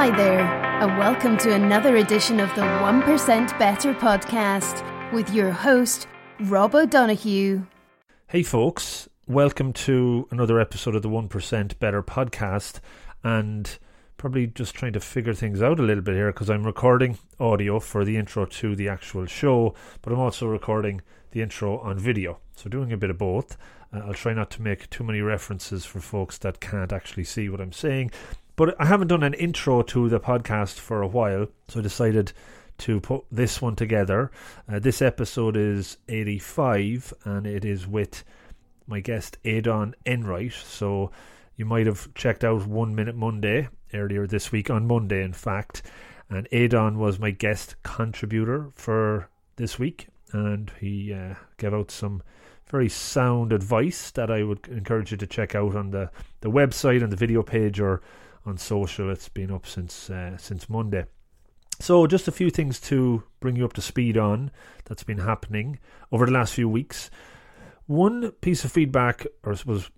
Hi there, and welcome to another edition of the 1% Better podcast with your host, Rob O'Donoghue. Hey, folks, welcome to another episode of the 1% Better podcast. And probably just trying to figure things out a little bit here because I'm recording audio for the intro to the actual show, but I'm also recording the intro on video. So, doing a bit of both. Uh, I'll try not to make too many references for folks that can't actually see what I'm saying. But I haven't done an intro to the podcast for a while, so I decided to put this one together. Uh, this episode is 85, and it is with my guest Aodan Enright. So you might have checked out One Minute Monday earlier this week, on Monday, in fact. And Aodan was my guest contributor for this week, and he uh, gave out some very sound advice that I would encourage you to check out on the, the website and the video page or on social. It's been up since uh, since Monday. So, just a few things to bring you up to speed on that's been happening over the last few weeks. One piece of feedback, or I suppose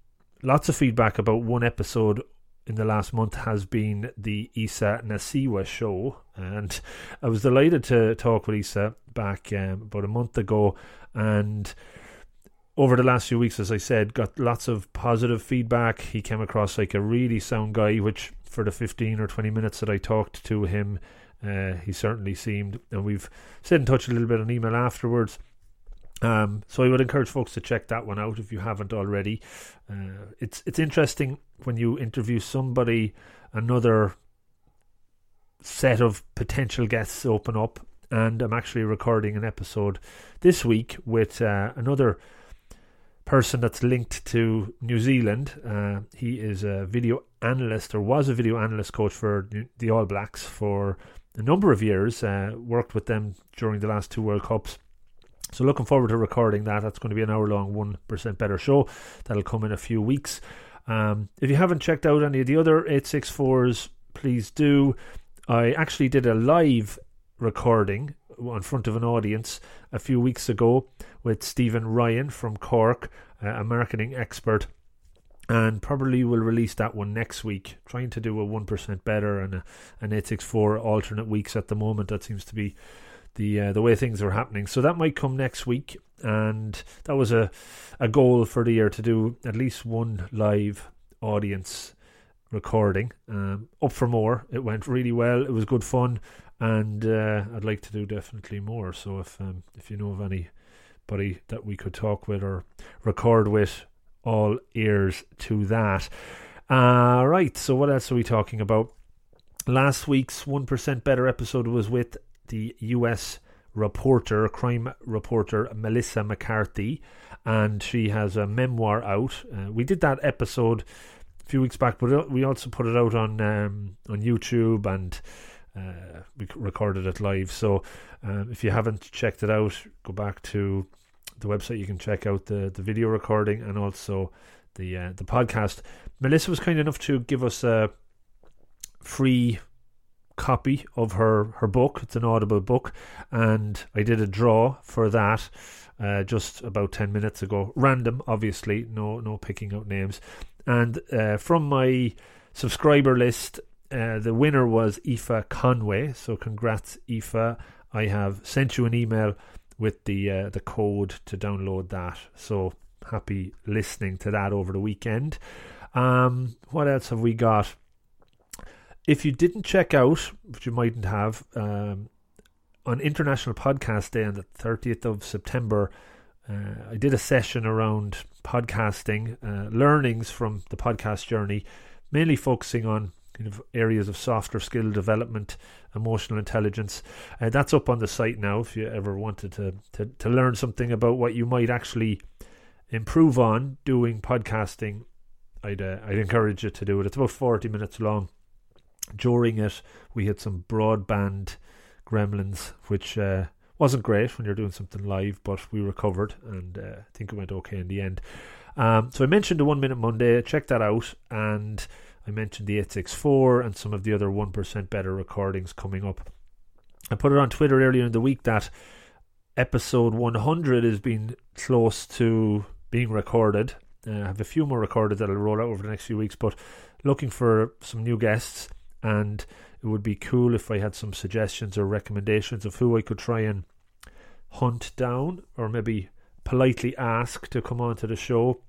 lots of feedback about one episode in the last month has been the Isa Nacewa show, and I was delighted to talk with Isa back um, about a month ago, and over the last few weeks, as I said, got lots of positive feedback. He came across like a really sound guy, which for the 15 or 20 minutes that I talked to him, uh, he certainly seemed. And we've stayed in touch a little bit on email afterwards. Um, so I would encourage folks to check that one out if you haven't already. Uh, it's it's interesting when you interview somebody, another set of potential guests open up, and I'm actually recording an episode this week with uh, another person that's linked to New Zealand. Uh, he is a video analyst or was a video analyst coach for the All Blacks for a number of years. Uh, worked with them during the last two World Cups. So looking forward to recording that. That's going to be an hour long, one percent better show. That'll come in a few weeks. Um, if you haven't checked out any of the other 864s, please do. I actually did a live recording in front of an audience a few weeks ago with Stephen Ryan from Cork, uh, a marketing expert. And probably will release that one next week. Trying to do a 1% better and a, an 864 alternate weeks at the moment. That seems to be the uh, the way things are happening. So that might come next week, and that was a a goal for the year to do at least one live audience recording. Um, up for more. It went really well. It was good fun, and uh, I'd like to do definitely more. So if um, if you know of anybody that we could talk with or record with, all ears to that. Uh, right. So what else are we talking about? Last week's one percent better episode was with the U.S. reporter, crime reporter Melissa McCarthy, and she has a memoir out. Uh, we did that episode a few weeks back, but we also put it out on um, on YouTube and uh, we recorded it live. So um, if you haven't checked it out, go back to the website. You can check out the the video recording and also the uh, the podcast. Melissa was kind enough to give us a free copy of her her book. It's an Audible book, and I did a draw for that. Uh, just about 10 minutes ago random obviously no no picking out names and uh, from my subscriber list uh, the winner was Aoife Conway. So congrats, Aoife. I have sent you an email with the uh, the code to download that. So happy listening to that over the weekend. Um, what else have we got? If you didn't check out, which you mightn't have, um, on International Podcast Day on the 30th of September, uh, I did a session around podcasting, uh, learnings from the podcast journey, mainly focusing on of areas of softer skill development, emotional intelligence. Uh, that's up on the site now if you ever wanted to, to, to learn something about what you might actually improve on doing podcasting. I'd, uh, I'd encourage you to do it. It's about 40 minutes long. During it, we had some broadband gremlins, which uh, wasn't great when you're doing something live, but we recovered and uh, I think it went okay in the end. Um, so I mentioned the One Minute Monday. Check that out and I mentioned the 864 and some of the other 1% better recordings coming up. I put it on Twitter earlier in the week that episode 100 has been close to being recorded. Uh, I have a few more recorded that I'll roll out over the next few weeks, but looking for some new guests. And it would be cool if I had some suggestions or recommendations of who I could try and hunt down or maybe politely ask to come onto the show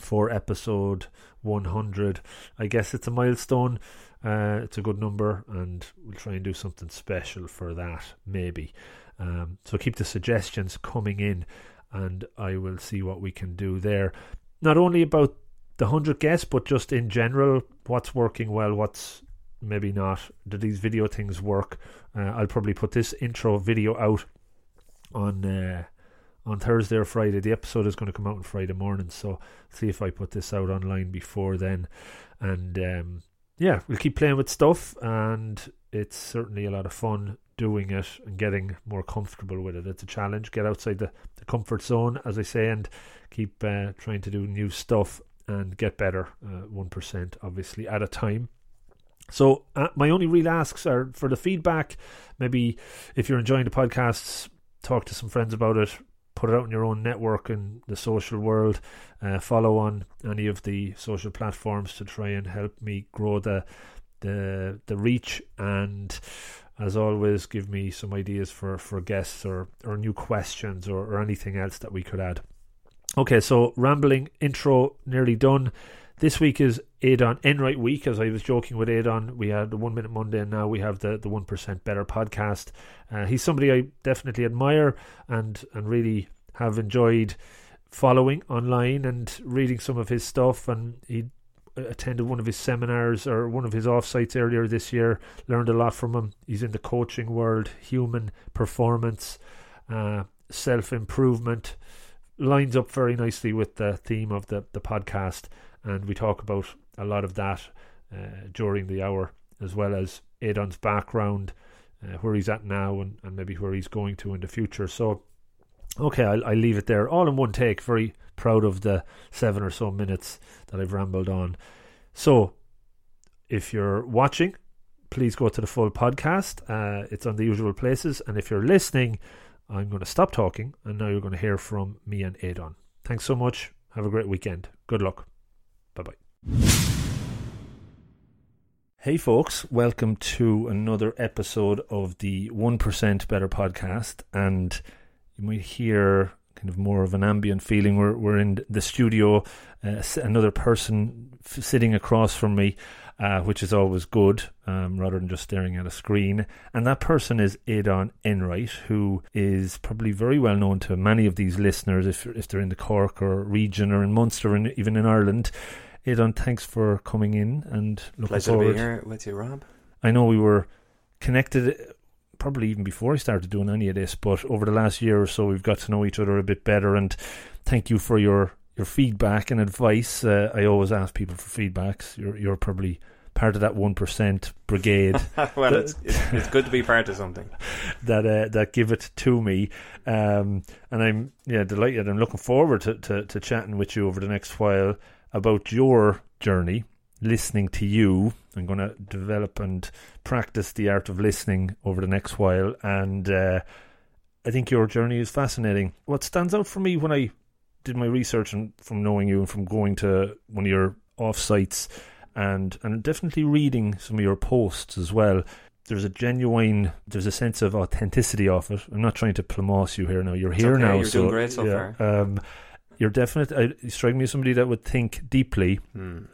for episode 100. I guess it's a milestone. Uh, it's a good number, and we'll try and do something special for that, maybe. Um, so keep the suggestions coming in, and I will see what we can do there. Not only about the 100 guests, but just in general, what's working well, what's maybe not. Do these video things work? Uh, I'll probably put this intro video out on. Uh, on Thursday or Friday. The episode is going to come out on Friday morning, so see if I put this out online before then. And um, yeah, we'll keep playing with stuff, and it's certainly a lot of fun doing it and getting more comfortable with it. It's a challenge. Get outside the, the comfort zone, as I say, and keep uh, trying to do new stuff and get better, uh, 1% obviously at a time. So, uh, my only real asks are for the feedback. Maybe if you're enjoying the podcasts, talk to some friends about it, put it out in your own network in the social world. Uh, follow on any of the social platforms to try and help me grow the the the reach and as always give me some ideas for for guests or or new questions or, or anything else that we could add okay so rambling intro nearly done this week is Aodan Enright week. As I was joking with Aodan, we had the One Minute Monday, and now we have the the One Percent Better podcast. Uh, he's somebody I definitely admire and and really have enjoyed following online and reading some of his stuff. And he attended one of his seminars or one of his offsites earlier this year. Learned a lot from him. He's in the coaching world, human performance, uh, self improvement. Lines up very nicely with the theme of the the podcast and we talk about a lot of that uh, during the hour, as well as Aodan's background, uh, where he's at now, and, and maybe where he's going to in the future. So, okay, I'll, I'll leave it there, all in one take. Very proud of the seven or so minutes that I've rambled on. So, if you're watching, please go to the full podcast. Uh, it's on the usual places, and if you're listening, I'm going to stop talking, and now you're going to hear from me and Aodan. Thanks so much. Have a great weekend. Good luck. Bye bye. Hey, folks, welcome to another episode of the 1% Better podcast. And you might hear kind of more of an ambient feeling. We're, we're in the studio, uh, another person f- sitting across from me. Uh, which is always good um, rather than just staring at a screen. And that person is Aodan Enright, who is probably very well known to many of these listeners if, if they're in the Cork or region or in Munster and even in Ireland. Aodan, thanks for coming in and looking Pleasure forward. to be here with you, Rob. I know we were connected probably even before I started doing any of this, but over the last year or so, we've got to know each other a bit better. And thank you for your your feedback and advice. Uh, I always ask people for feedbacks. You're you're probably part of that one percent brigade. well, it's, it's, it's good to be part of something that uh, that give it to me, um, and I'm yeah delighted. I'm looking forward to, to, to chatting with you over the next while about your journey, listening to you. I'm going to develop and practice the art of listening over the next while, and uh, I think your journey is fascinating. What stands out for me when I did my research and from knowing you and from going to one of your off sites and and definitely reading some of your posts as well. There's a genuine, there's a sense of authenticity of it. I'm not trying to plámás you here now. You're here okay, now, you're so doing great so yeah, Um, you're definitely. You strike me as somebody that would think deeply, Mm.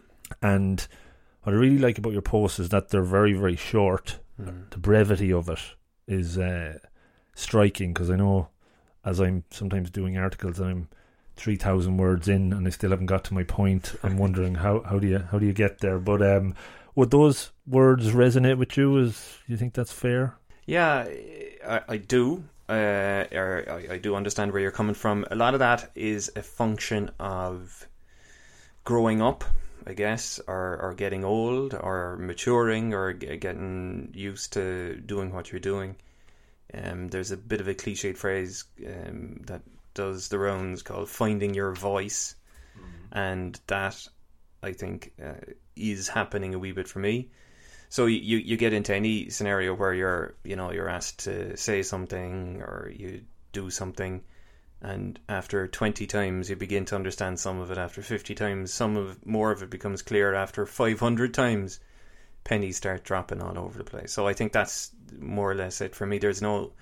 and what I really like about your posts is that they're very, very short. Mm. The brevity of it is uh, striking because I know, as I'm sometimes doing articles, I'm three thousand words in and I still haven't got to my point. I'm wondering how how do you how do you get there? But um, would those words resonate with you? Is you think that's fair? Yeah, I, I do. Uh, or I, I do understand where you're coming from. A lot of that is a function of growing up, I guess, or, or getting old, or maturing, or g- getting used to doing what you're doing. Um, there's a bit of a cliched phrase um, that does the rounds called "finding your voice," and that I think uh, is happening a wee bit for me. So you you get into any scenario where you're you know you're asked to say something or you do something, and after twenty times you begin to understand some of it. After fifty times, some of more of it becomes clear. After five hundred times, pennies start dropping all over the place. So I think that's more or less it for me. There's no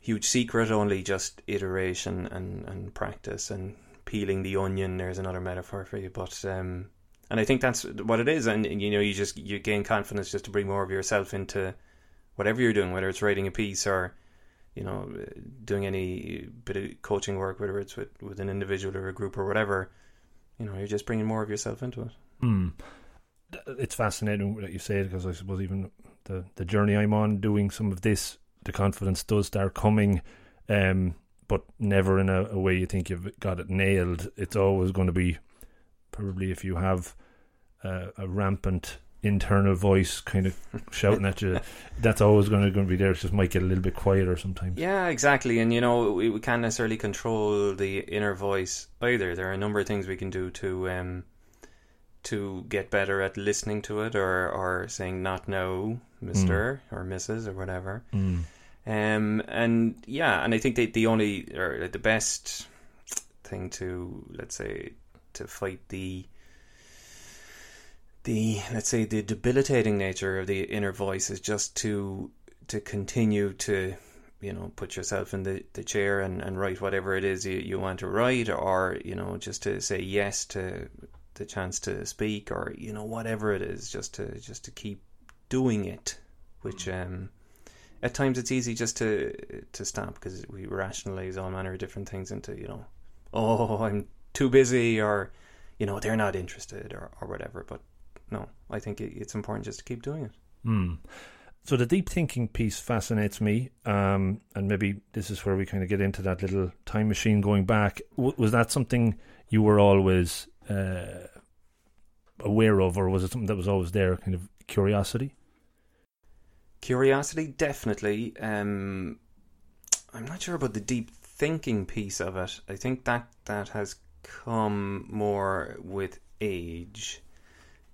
huge secret, only just iteration and, and practice and peeling the onion. There's another metaphor for you, but um, and I think that's what it is. And you know, you just you gain confidence just to bring more of yourself into whatever you're doing, whether it's writing a piece or you know doing any bit of coaching work, whether it's with with an individual or a group or whatever. You know, you're just bringing more of yourself into it. Mm. It's fascinating that you say it because I suppose even the the journey I'm on doing some of this, the confidence does start coming. Um, but never in a, a, way you think you've got it nailed. It's always going to be probably if you have uh, a rampant internal voice kind of shouting at you, that's always going to, going to be there. It just might get a little bit quieter sometimes. Yeah, exactly. And you know, we, we can't necessarily control the inner voice either. There are a number of things we can do to um, to get better at listening to it, or or saying not no, Mister mm. or Mrs. or whatever. Mm. Um, and yeah, and I think the the only or the best thing to let's say to fight the the let's say the debilitating nature of the inner voice is just to to continue to you know put yourself in the, the chair and, and write whatever it is you, you want to write or you know just to say yes to the chance to speak or you know whatever it is just to just to keep doing it which mm. um at times it's easy just to to stop because we rationalize all manner of different things into you know oh I'm too busy or you know they're not interested or, or whatever but no I think it, it's important just to keep doing it. Mm. so the deep thinking piece fascinates me um, and maybe this is where we kind of get into that little time machine going back. W- was that something you were always uh, aware of or was it something that was always there kind of curiosity? Curiosity definitely. Um, i'm not sure about the deep thinking piece of it, I think that that has come more with age.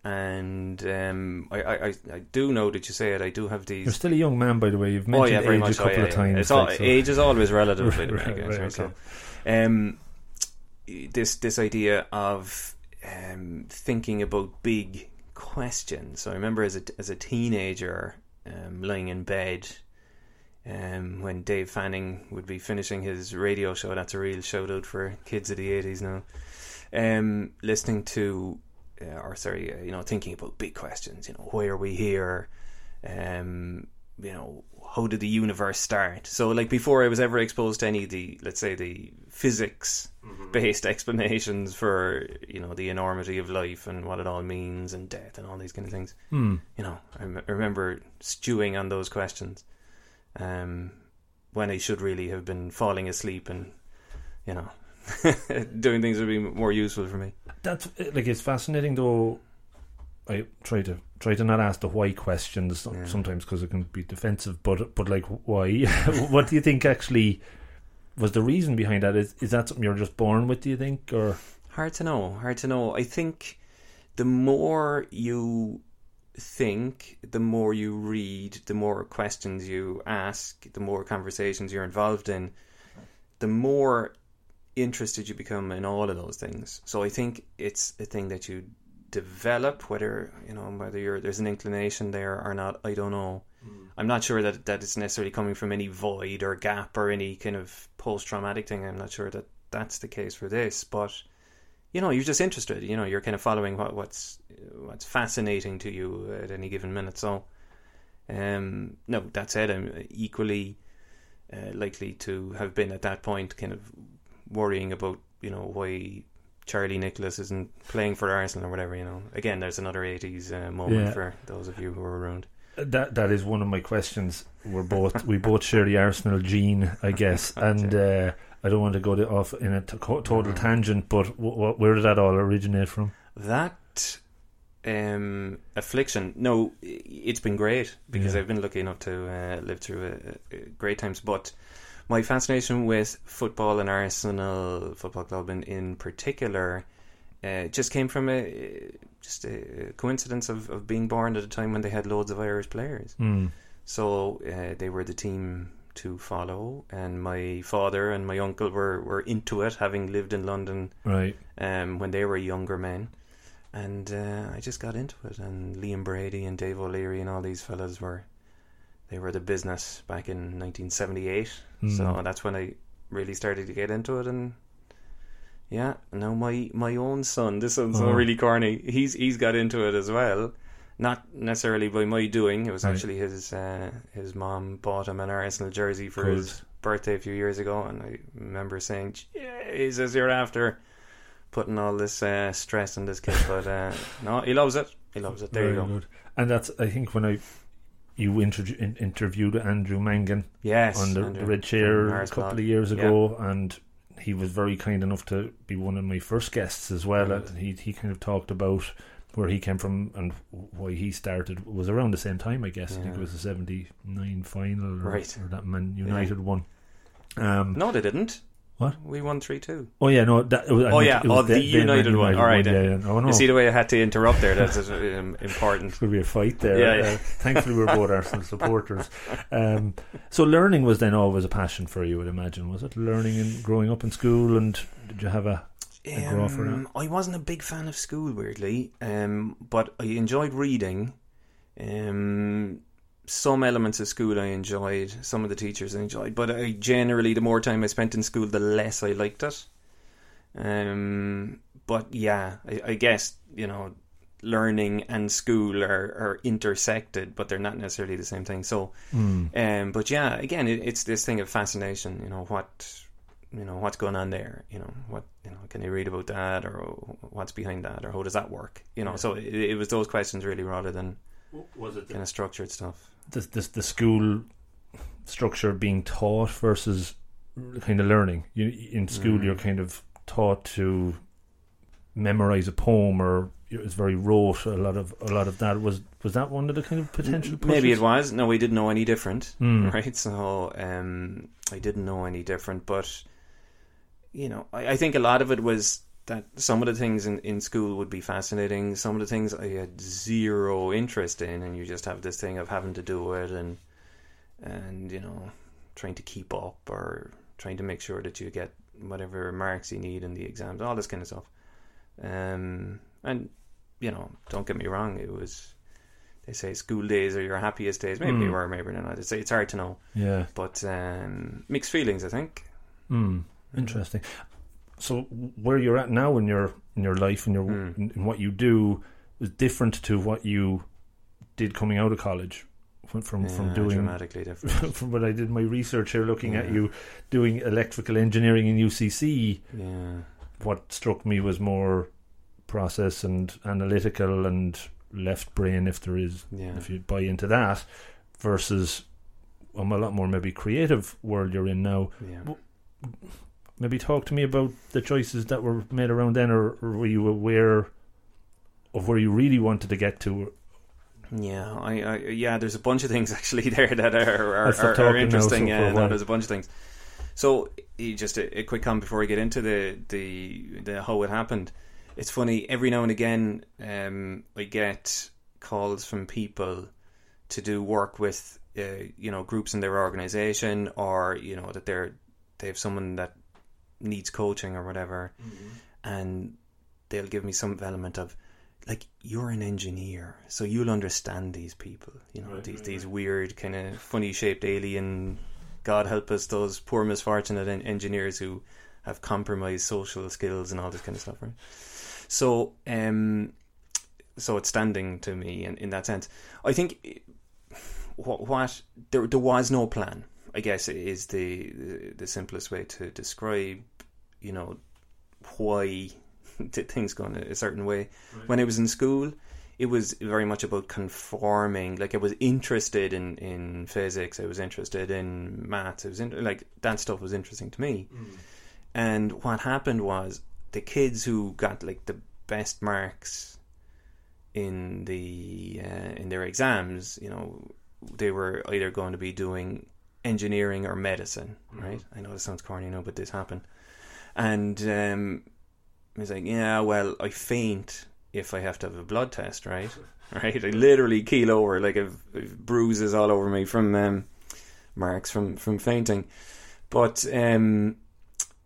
And um, I, I, I do know that you say it. I do have these. You're still a young man, by the way. You've mentioned oh, yeah, very age much. a couple oh, yeah, of times. It's all, so. Age is always relative. right, right, right, okay. so, um, this this idea of um, thinking about big questions. So I remember as a as a teenager, um, lying in bed um, when Dave Fanning would be finishing his radio show. That's a real shout out for kids of the 80s now. Um, listening to, uh, or sorry, uh, you know, thinking about big questions, you know, why are we here? Um, you know, how did the universe start? So, like, before I was ever exposed to any of the, let's say, the physics based mm-hmm. explanations for, you know, the enormity of life and what it all means and death and all these kind of things, hmm. you know, I, m- I remember stewing on those questions um, when I should really have been falling asleep and you know doing things would be more useful for me. That's like it's fascinating though. I try to try to not ask the why questions yeah. sometimes because it can be defensive, but but like why? what do you think actually was the reason behind that? Is is that something you're just born with? Do you think or hard to know? Hard to know. I think the more you think, the more you read, the more questions you ask, the more conversations you're involved in, the more interested you become in all of those things. So I think it's a thing that you develop, whether you know whether you're there's an inclination there or not. I don't know. Mm. I'm not sure that that it's necessarily coming from any void or gap or any kind of post traumatic thing. I'm not sure that that's the case for this, but you know, you're just interested. You know, you're kind of following what, what's what's fascinating to you at any given minute. So, um, no, that said, I'm equally uh, likely to have been at that point, kind of worrying about you know why Charlie Nicholas isn't playing for Arsenal or whatever. You know, again, there's another '80s uh, moment yeah. for those of you who are around. That that is one of my questions. We're both we both share the Arsenal gene, I guess, and. Uh, I don't want to go off in a t- total mm-hmm. tangent, but w- w- where did that all originate from? That um, affliction. No, it's been great because yeah. I've been lucky enough to uh, live through a, a great times. But my fascination with football and Arsenal Football Club in, in particular uh, just came from a just a coincidence of, of being born at a time when they had loads of Irish players. Mm. So uh, they were the team to follow, and my father and my uncle were, were into it, having lived in London right um, when they were younger men. and uh, I just got into it. And Liam Brady and Dave O'Leary and all these fellas were they were the business back in 1978. Mm. So that's when I really started to get into it. And yeah, now my my own son, this sounds so Oh. really corny. He's he's got into it as well. Not necessarily by my doing. It was Right. actually his uh, his mom bought him an Arsenal jersey for Good. his birthday a few years ago, and I remember saying, "Jesus, you're after putting all this uh, stress on this kid." But uh, no, he loves it. He loves it. There Very you go. good. And that's I think when I you interv- in- interviewed Andrew Mangan Yes, on the, Andrew Red Chair a couple of years Yeah. ago, and he was very kind enough to be one of my first guests as well. And he he kind of talked about where he came from and why he started it was around the same time, I guess. I think it was the seventy nine final, or, Right. or that Man United one. Um, No, they didn't. What? We won three two. Oh yeah, no. That, was, Oh, yeah. Oh, the United one. All right, Yeah, yeah. Oh no, You see the way I had to interrupt there? That's important. um, important. to be a fight there. Yeah, yeah. Uh, thankfully, we're both Arsenal supporters. Um, so, learning was then always a passion for you, I'd imagine, was it? Learning and growing up in school, and did you have a? A grow for that? Um, I wasn't a big fan of school, weirdly, um, but I enjoyed reading. Um, some elements of school I enjoyed, some of the teachers I enjoyed, but I generally, the more time I spent in school, the less I liked it. Um, but yeah, I, I guess you know, learning and school are, are intersected, but they're not necessarily the same thing. So, Mm. um, but yeah, again, it, it's this thing of fascination. You know what, you know what's going on there. You know what, you know, can you read about that, or what's behind that, or how does that work? You know, so it, it was those questions really, rather than Was it kind of structured stuff. The, the, the school structure being taught versus kind of learning? You, in school, Mm. you're kind of taught to memorize a poem, or it's very rote. A lot of a lot of that was was that one of the kind of potential. Maybe it was. No, we didn't know any different. Mm. right? So um, I didn't know any different, but you know, I, I think a lot of it was that some of the things in, in school would be fascinating. Some of the things I had zero interest in, and you just have this thing of having to do it, and and you know, trying to keep up or trying to make sure that you get whatever marks you need in the exams, all this kind of stuff. Um, and you know, don't get me wrong, it was. They say school days are your happiest days. Maybe they Mm. were, maybe they're not. It's, it's hard to know. Yeah. But um, mixed feelings, I think. Mm, interesting. So where you're at now in your in your life and your Mm. in, in what you do is different to what you did coming out of college from from, from doing dramatically different. from when I did my research here looking at you doing electrical engineering in UCC yeah, what struck me was more process and analytical and left brain if there is yeah. if you buy into that versus um, a lot more maybe creative world you're in now yeah. Maybe talk to me about the choices that were made around then, or, or were you aware of where you really wanted to get to? Yeah, I, I, yeah. There's a bunch of things actually there that are are, are, are now, interesting. so Yeah, no, there's a bunch of things. So, just a, a quick comment before I get into the, the the how it happened. It's funny. Every now and again, um, I get calls from people to do work with, uh, you know, groups in their organization, or you know that they're they have someone that needs coaching or whatever, and they'll give me some element of like you're an engineer, so you'll understand these people. You know, Right, these right, these right. weird kind of funny shaped alien. God help us, those poor misfortunate en- engineers who have compromised social skills and all this kind of stuff, right? So, um, so it's standing to me in, in that sense. I think what, what there there was no plan. I guess is the the, simplest way to describe, you know, why did things go in a certain way. When I was in school, it was very much about conforming. Like I was interested in, in physics, I was interested in maths. I was in, like that stuff was interesting to me. And what happened was the kids who got like the best marks in the uh, in their exams, you know, they were either going to be doing engineering or medicine, right? I know this sounds corny, you know, but this happened. And um, I was like, yeah, well, I faint if I have to have a blood test, right? Right? I literally keel over, like, I've, I've bruises all over me from um, marks from, from fainting. But um,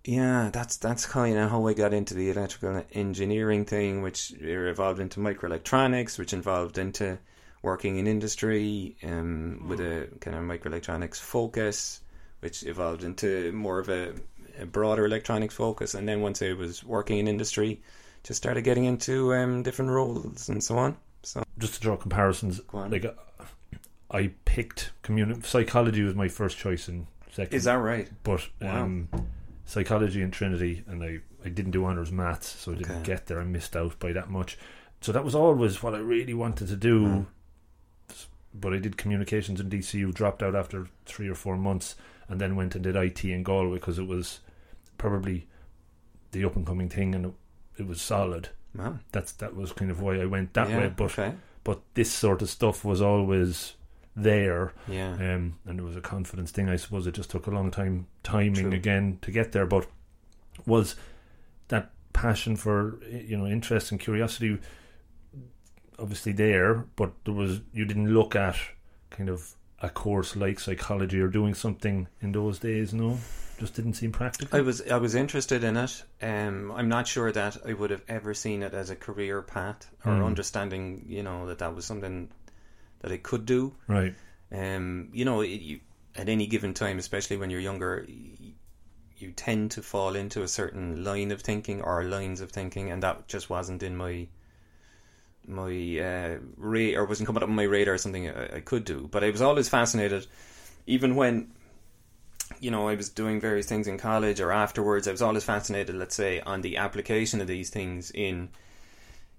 yeah, that's that's kind of how I got into the electrical engineering thing, which evolved into microelectronics, which involved into working in industry um, with a kind of microelectronics focus, which evolved into more of a, a, broader electronics focus. And then once I was working in industry, just started getting into um, different roles and so on. So just to draw comparisons, like I picked community psychology was my first choice in second. Is that right? But um, wow. psychology in Trinity, and I I didn't do honors maths, so I didn't okay. get there. I missed out by that much. So that was always what I really wanted to do. Mm but I did communications in DCU, dropped out after three or four months, and then went and did IT in Galway because it was probably the up and coming thing, and it, it was solid. Wow. That's that was kind of why I went that yeah, way. But okay. but this sort of stuff was always there. Yeah. Um, and it was a confidence thing. I suppose it just took a long time timing True. again to get there. But was that passion for you know interest and curiosity obviously there, but there was you didn't look at kind of a course like psychology or doing something in those days. No, just didn't seem practical. I was I was interested in it. Um, I'm not sure that I would have ever seen it as a career path or mm. understanding, you know, that that was something that I could do. Right. Um, you know, it, you, at any given time, especially when you're younger, you, you tend to fall into a certain line of thinking or lines of thinking, and that just wasn't in my my uh, ra- or wasn't coming up on my radar something I, I could do. But I was always fascinated, even when you know I was doing various things in college or afterwards. I was always fascinated, let's say, on the application of these things in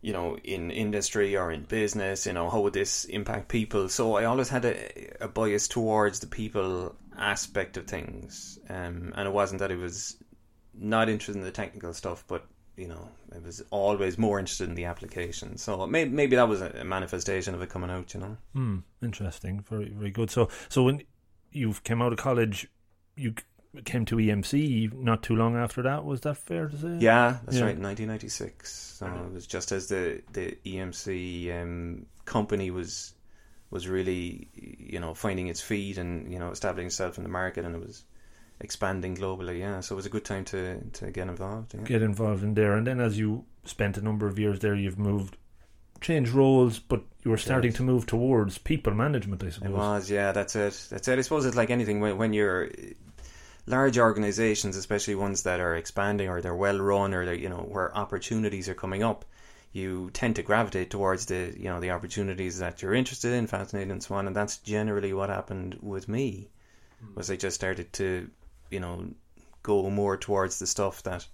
you know in industry or in business. You know how would this impact people? So I always had a, a bias towards the people aspect of things, um, and it wasn't that I was not interested in the technical stuff, but you know, it was always more interested in the application. So maybe maybe that was a manifestation of it coming out. You know. Hmm. Interesting. Very very good. So so when you came out of college, you came to EMC not too long after that. Was that fair to say? Yeah, that's yeah. right. 1996. So it was just as the the EMC um, company was was really you know finding its feet and you know establishing itself in the market, and it was expanding globally. Yeah, so it was a good time to to get involved. Yeah. Get involved in there, and then as you spent a number of years there, you've moved, changed roles, but you were starting yes. to move towards people management. I suppose it was. Yeah, that's it. That's it. I suppose it's like anything when when you're large organizations, especially ones that are expanding or they're well run or they're you know where opportunities are coming up. You tend to gravitate towards the you know the opportunities that you're interested in, fascinated, and so on, and that's generally what happened with me. Hmm. Was I just started to you know, go more towards the stuff that,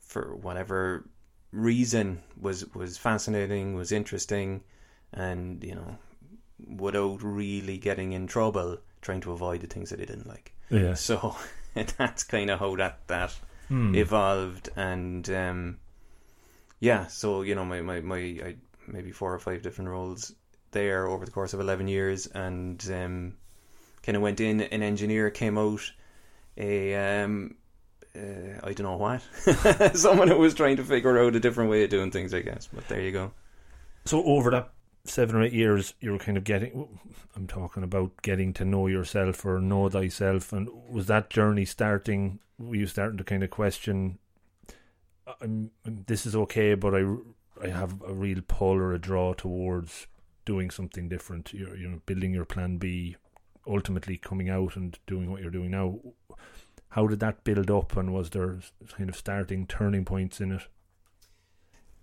for whatever reason, was was fascinating, was interesting, and you know, without really getting in trouble, trying to avoid the things that I didn't like. Yeah. So that's kind of how that that hmm. evolved, and um, yeah. So you know, my my my I, maybe four or five different roles there over the course of eleven years, and um, kind of went in. An engineer came out a um, uh, I don't know what someone who was trying to figure out a different way of doing things. I guess, but there you go. So over that seven or eight years, you were kind of getting. I'm talking about getting to know yourself or know thyself, and was that journey starting? Were you starting to kind of question? I'm, this is okay, but I I have a real pull or a draw towards doing something different. You're you know building your plan B, ultimately coming out and doing what you're doing now how did that build up, and was there kind of starting turning points in it?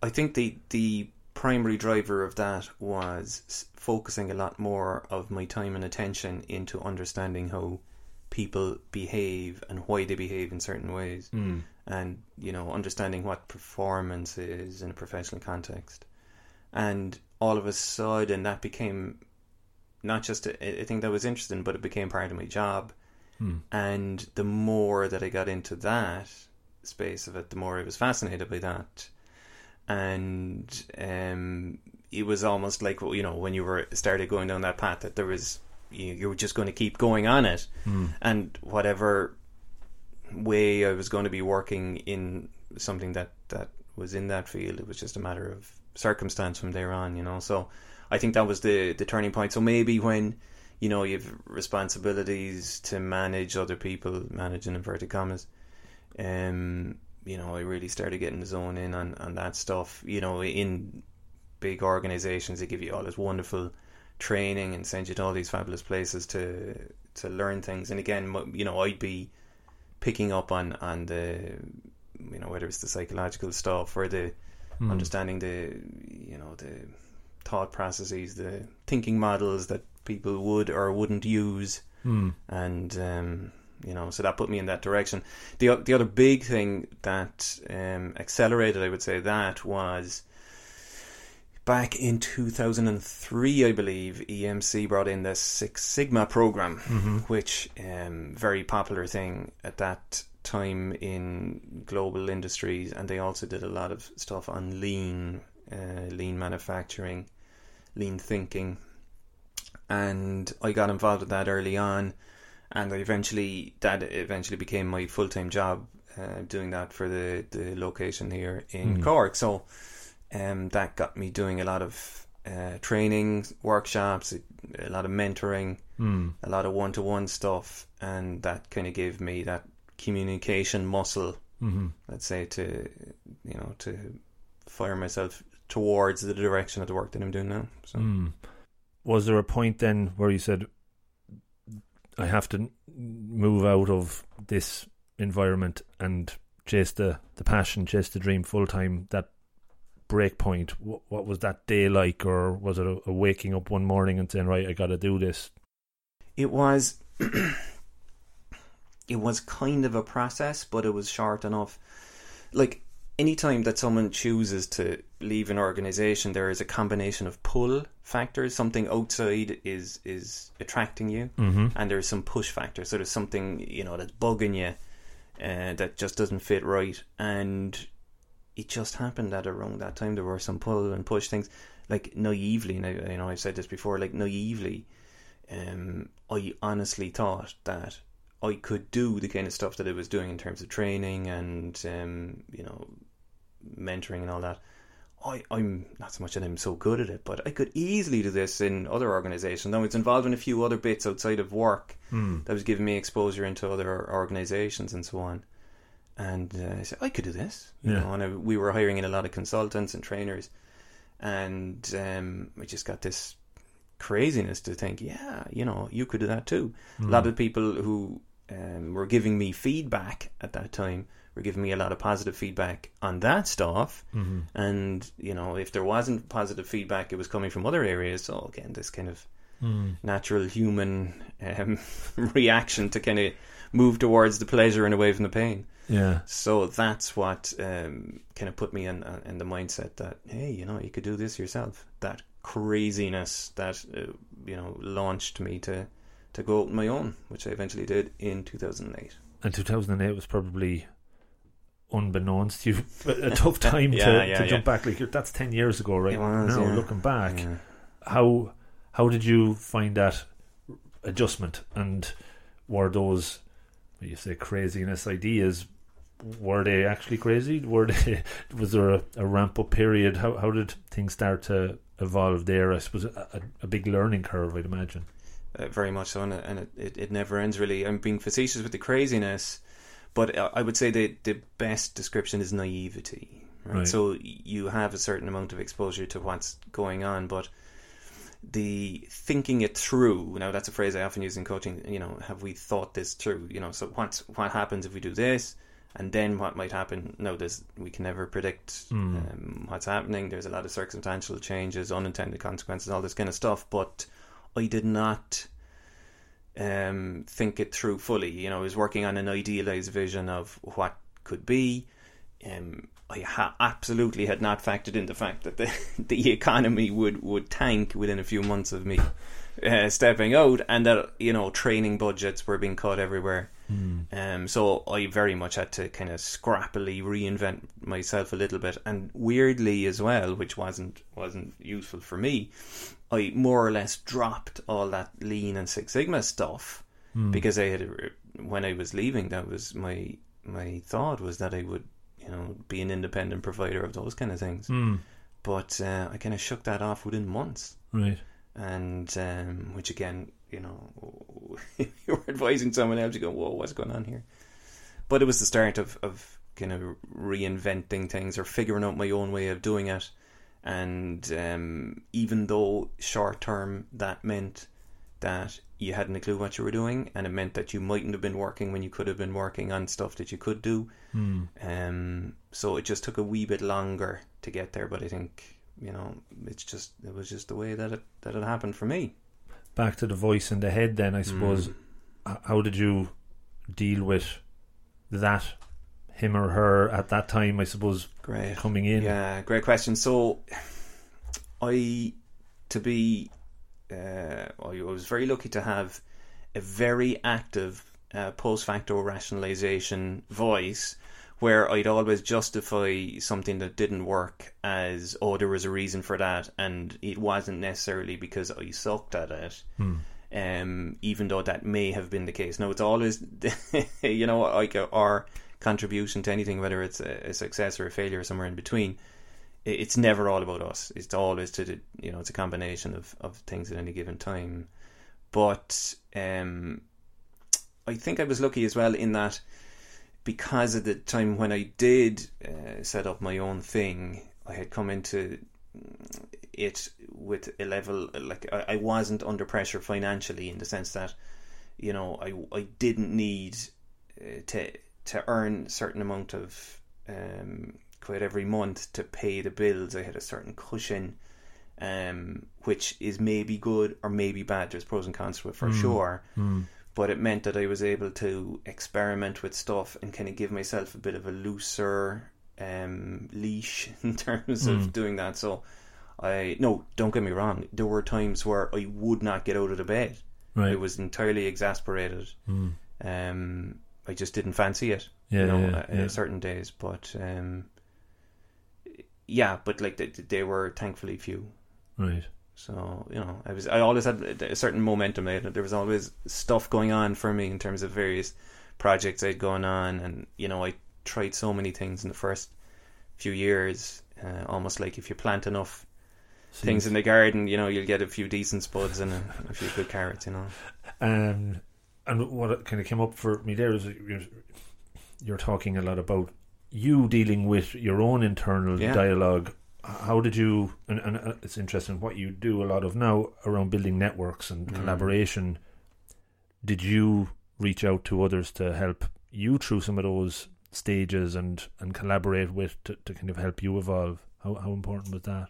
I think the the primary driver of that was focusing a lot more of my time and attention into understanding how people behave and why they behave in certain ways, mm. and you know understanding what performance is in a professional context, and all of a sudden that became not just a, a thing that was interesting, but it became part of my job Hmm. And the more that I got into that space of it, the more I was fascinated by that. And um, it was almost like you know when you were started going down that path that there was you, you were just going to keep going on it, hmm. and whatever way I was going to be working in something that that was in that field, it was just a matter of circumstance from there on. You know, so I think that was the the turning point. So maybe when you know, you've responsibilities to manage other people, managing inverted commas. Um, you know, I really started getting the zone in on, on that stuff. You know, in big organizations, they give you all this wonderful training and send you to all these fabulous places to to learn things. And again, you know, I'd be picking up on on the you know whether it's the psychological stuff or the mm. understanding the you know the thought processes, the thinking models that people would or wouldn't use, mm. and um, you know, so that put me in that direction. the The other big thing that um, accelerated, I would say, that was back in 2003, I believe, EMC brought in the Six Sigma program, mm-hmm. which um, very popular thing at that time in global industries, and they also did a lot of stuff on lean, uh, lean manufacturing, lean thinking, and I got involved with that early on, and I eventually that eventually became my full time job, uh, doing that for the the location here in mm. Cork. So, um, that got me doing a lot of uh, training workshops, a, a lot of mentoring, mm. a lot of one to one stuff, and that kind of gave me that communication muscle, mm-hmm. let's say, to you know to fire myself towards the direction of the work that I'm doing now. So, mm. was there a point then where you said, "I have to move out of this environment and chase the the passion, chase the dream full time"? That break point. What, what, was that day like, or was it a, a waking up one morning and saying, "Right, I got to do this"? It was. it was kind of a process, but it was short enough. Like anytime that someone chooses to leave an organization, there is a combination of pull factors. Something outside is is attracting you, mm-hmm. and there's some push factors. So there's something you know that's bugging you, uh, that just doesn't fit right. And it just happened that around that time there were some pull and push things. Like naively, and I, you know I've said this before. Like naively, um, I honestly thought that I could do the kind of stuff that I was doing in terms of training and um, you know mentoring and all that. I, I'm not so much that I'm so good at it, but I could easily do this in other organisations. Now it's involving a few other bits outside of work mm. that was giving me exposure into other organisations and so on. And uh, I said I could do this, you yeah. know. And I, we were hiring in a lot of consultants and trainers, and um, we just got this craziness to think, yeah, you know, you could do that too. Mm. A lot of people who um, were giving me feedback at that time were giving me a lot of positive feedback on that stuff mm-hmm. and you know if there wasn't positive feedback it was coming from other areas so again this kind of mm. natural human um, reaction to kind of move towards the pleasure and away from the pain yeah so that's what um, kind of put me in uh, in the mindset that hey you know you could do this yourself that craziness that uh, you know launched me to to go on my own, which I eventually did in 2008. And 2008 was probably unbeknownst to you a tough time yeah, to, yeah, to yeah. jump back. Like that's 10 years ago, right? Was, now, looking back, how how did you find that adjustment? And were those, you say, craziness ideas? Were they actually crazy? Were they? Was there a, a ramp up period? How how did things start to evolve there? I suppose a, a, a big learning curve, I'd imagine. Uh, very much so, and, it, and it, it, it, never ends really. I'm being facetious with the craziness, but I would say the the best description is naivety. Right? Right. So you have a certain amount of exposure to what's going on, but the thinking it through. Now that's a phrase I often use in coaching. You know, have we thought this through? You know, so what what happens if we do this? And then what might happen? No, there's we can never predict Mm. um, what's happening. There's a lot of circumstantial changes, unintended consequences, all this kind of stuff. But I did not um, think it through fully. You know, I was working on an idealized vision of what could be. Um, I ha- absolutely had not factored in the fact that the the economy would, would tank within a few months of me uh, stepping out, and that you know training budgets were being cut everywhere. Mm. Um, so I very much had to kind of scrappily reinvent myself a little bit, and weirdly as well, which wasn't wasn't useful for me. I more or less dropped all that lean and Six Sigma stuff Mm. because I had when I was leaving, that was my my thought was that I would you know be an independent provider of those kind of things. Mm. But uh, I kind of shook that off within months, Right. and um, which again, you know, if you were advising someone else, you go, "Whoa, what's going on here?" but it was the start of of kind of reinventing things or figuring out my own way of doing it. And um, even though short term that meant that you hadn't a clue what you were doing, and it meant that you mightn't have been working when you could have been working on stuff that you could do. Hmm. Um, so it just took a wee bit longer to get there, but I think you know it's just it was just the way that it that it happened for me. Back to the voice in the head, then I suppose. Mm. How did you deal with that, him or her at that time? I suppose Great. coming in. Yeah, great question. So, I, to be, uh, I was very lucky to have a very active uh, post facto rationalization voice where I'd always justify something that didn't work as, oh, there was a reason for that, and it wasn't necessarily because I sucked at it. Hmm. Um, even though that may have been the case. Now, it's always, you know, like our contribution to anything, whether it's a, a success or a failure or somewhere in between, i- it's never all about us. It's always to the, you know, it's a combination of, of things at any given time. But um, I think I was lucky as well in that because of the time when I did uh, set up my own thing, I had come into it with a level like I, I wasn't under pressure financially in the sense that you know I I didn't need uh, to to earn a certain amount of um, quite every month to pay the bills. I had a certain cushion, um, which is maybe good or maybe bad. There's pros and cons to it for sure Hmm. but it meant that I was able to experiment with stuff and kind of give myself a bit of a looser um, leash in terms of Mm. doing that. So I no, don't get me wrong. There were times where I would not get out of the bed. Right. I was entirely exasperated. Hmm. Um, I just didn't fancy it. Yeah, you know, yeah, uh, yeah. certain days. But um, yeah, but like they, they were thankfully few. Right. So you know, I was I always had a certain momentum. There, there was always stuff going on for me in terms of various projects I'd gone on, and you know, I tried so many things in the first few years. Uh, almost like if you plant enough things in the garden, you know, you'll get a few decent spuds and a, a few good carrots. You know. Um, and what kind of came up for me there is you're, you're talking a lot about you dealing with your own internal Yeah. dialogue. How did you? And, and uh, it's interesting what you do a lot of now around building networks and Mm. collaboration. Did you reach out to others to help you through some of those stages and and collaborate with to, to kind of help you evolve? How how important was that?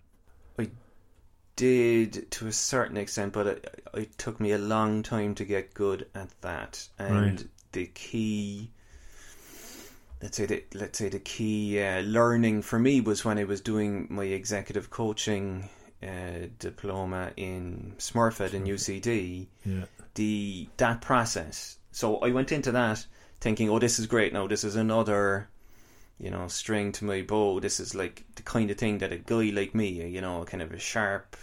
Did to a certain extent, but it, it took me a long time to get good at that. And Right. the key, let's say, the, let's say the key uh, learning for me was when I was doing my executive coaching uh, diploma in Smurfit in UCD. Yeah. The that process. So I went into that thinking, "Oh, this is great. Now this is another." You know, string to my bow. This is like the kind of thing that a guy like me, you know, kind of a sharp,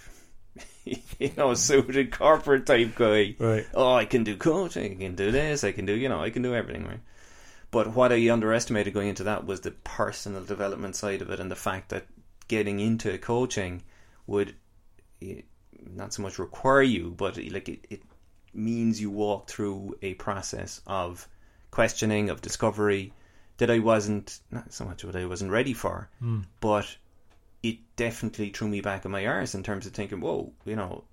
you know, suited corporate type guy. Right. Oh, I can do coaching, I can do this, I can do, you know, I can do everything, right? But what I underestimated going into that was the personal development side of it and the fact that getting into coaching would eh, not so much require you, but like it, it means you walk through a process of questioning, of discovery that I wasn't, not so much what I wasn't ready for, Mm. but it definitely threw me back in my arse in terms of thinking, whoa, you know,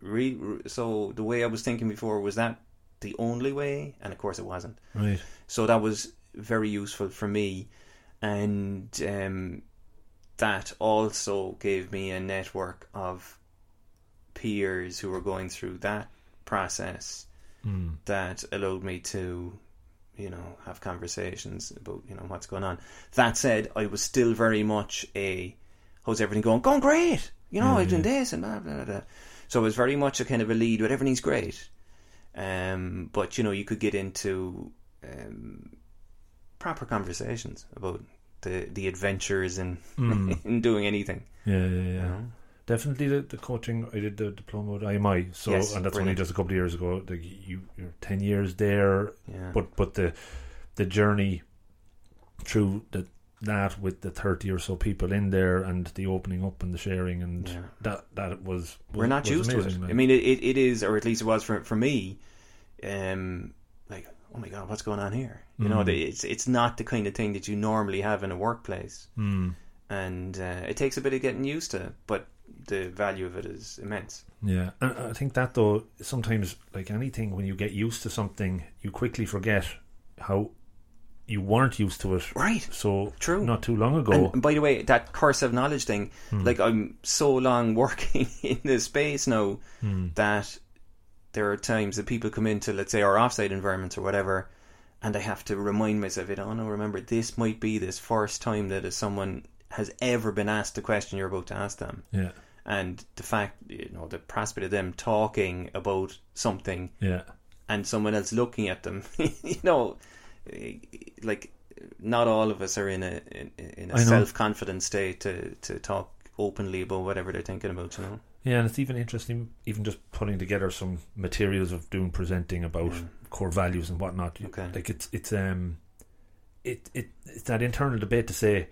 re- re- so the way I was thinking before was that the only way, and of course it wasn't. Right. So that was very useful for me, and um, that also gave me a network of peers who were going through that process Mm. that allowed me to, you know, have conversations about you know what's going on. That said, I was still very much a how's everything going? Going great. You know, Yeah, I've done yeah. this and blah blah blah. blah. So I was very much a kind of a lead with everything's great. Um, but you know, you could get into um, proper conversations about the the adventures in Mm. in doing anything. Yeah, yeah, You yeah. know? Definitely the, the coaching. I did the diploma with IMI, so Yes, and that's only just a couple of years ago. Like you, you're ten years there, Yeah. but but the the journey through the that with the thirty or so people in there and the opening up and the sharing and Yeah. that that was, was we're not was used to it. like. I mean, it, it, is, or at least it was for for me. Um, like oh my god, what's going on here? You know, Mm. the- it's it's not the kind of thing that you normally have in a workplace, Mm. and uh, it takes a bit of getting used to. But the value of it is immense. Yeah, and I think that though sometimes, like anything, when you get used to something, you quickly forget how you weren't used to it. Right. So True. not too long ago. And, and by the way, that curse of knowledge thing, Hmm. like I'm so long working in this space now Hmm. that there are times that people come into, let's say, our offsite environments or whatever, and I have to remind myself, it, oh no, remember, this might be this first time that someone has ever been asked the question you're about to ask them. yeah, And the fact, you know, the prospect of them talking about something yeah, and someone else looking at them, you know, like not all of us are in a in, in a self confident state to to talk openly about whatever they're thinking about. You know, yeah. And it's even interesting, even just putting together some materials of doing presenting about Mm. core values and whatnot. Okay. Like it's it's um, it it it's that internal debate to say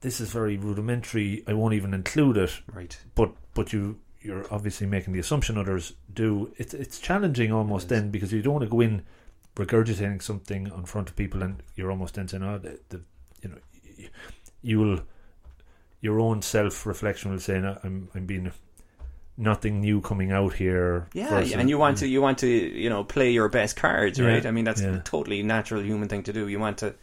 this is very rudimentary. I won't even include it. right? but but you you're obviously making the assumption others do. It's it's challenging almost then because you don't want to go in regurgitating something in front of people and you're almost then saying, oh, the, the you know, you will your own self reflection will say, "No, I'm I'm being nothing new coming out here. Yeah, versus- and you want to mm. you want to you know play your best cards, Yeah, right? I mean, that's yeah. a totally natural human thing to do. You want to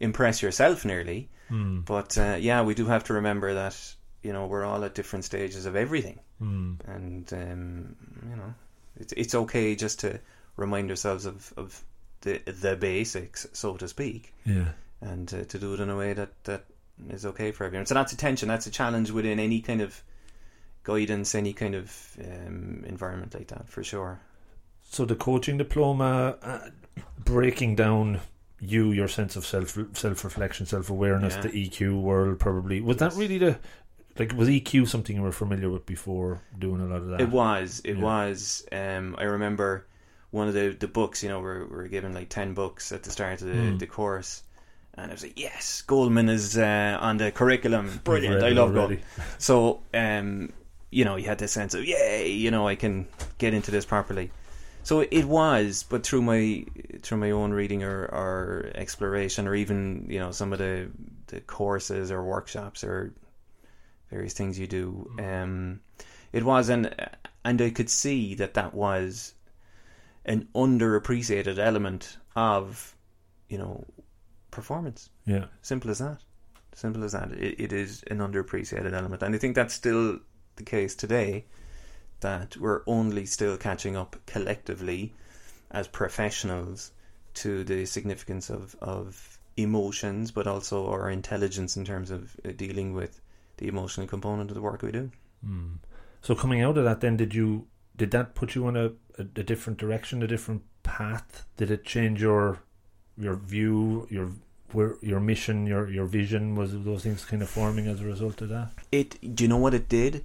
impress yourself nearly, Mm, but uh, yeah, we do have to remember that you know we're all at different stages of everything. mm, and um, you know it's it's okay just to remind ourselves of, of the the basics, so to speak, yeah, and uh, to do it in a way that that is okay for everyone. So that's a tension, that's a challenge within any kind of guidance, any kind of um, environment like that, for sure. So the coaching diploma, uh, breaking down you, your sense of self self reflection, self awareness, Yeah. the EQ world, probably was that really the like was EQ something you were familiar with before doing a lot of that? It was. It Yeah. was. Um, I remember one of the, the books. You know, we're we're given like ten books at the start of the, Mm. the course, and I was like, yes, Goleman is uh, on the curriculum. Brilliant. I love already. Goleman. So, um, you know, you had this sense of yay. You know, I can get into this properly. So it was, but through my through my own reading or, or exploration, or even you know some of the the courses or workshops or various things you do, um, it was and and I could see that that was an underappreciated element of you know performance. Yeah, Simple as that. Simple as that. It, it is an underappreciated element, and I think that's still the case today. That we're only still catching up collectively as professionals to the significance of of emotions, but also our intelligence in terms of uh, dealing with the emotional component of the work we do. mm. So coming out of that, then did you did that put you on a, a, a different direction, a different path? Did it change your your view, your where your mission, your your vision? Was those things kind of forming as a result of that? It. Do you know what it did?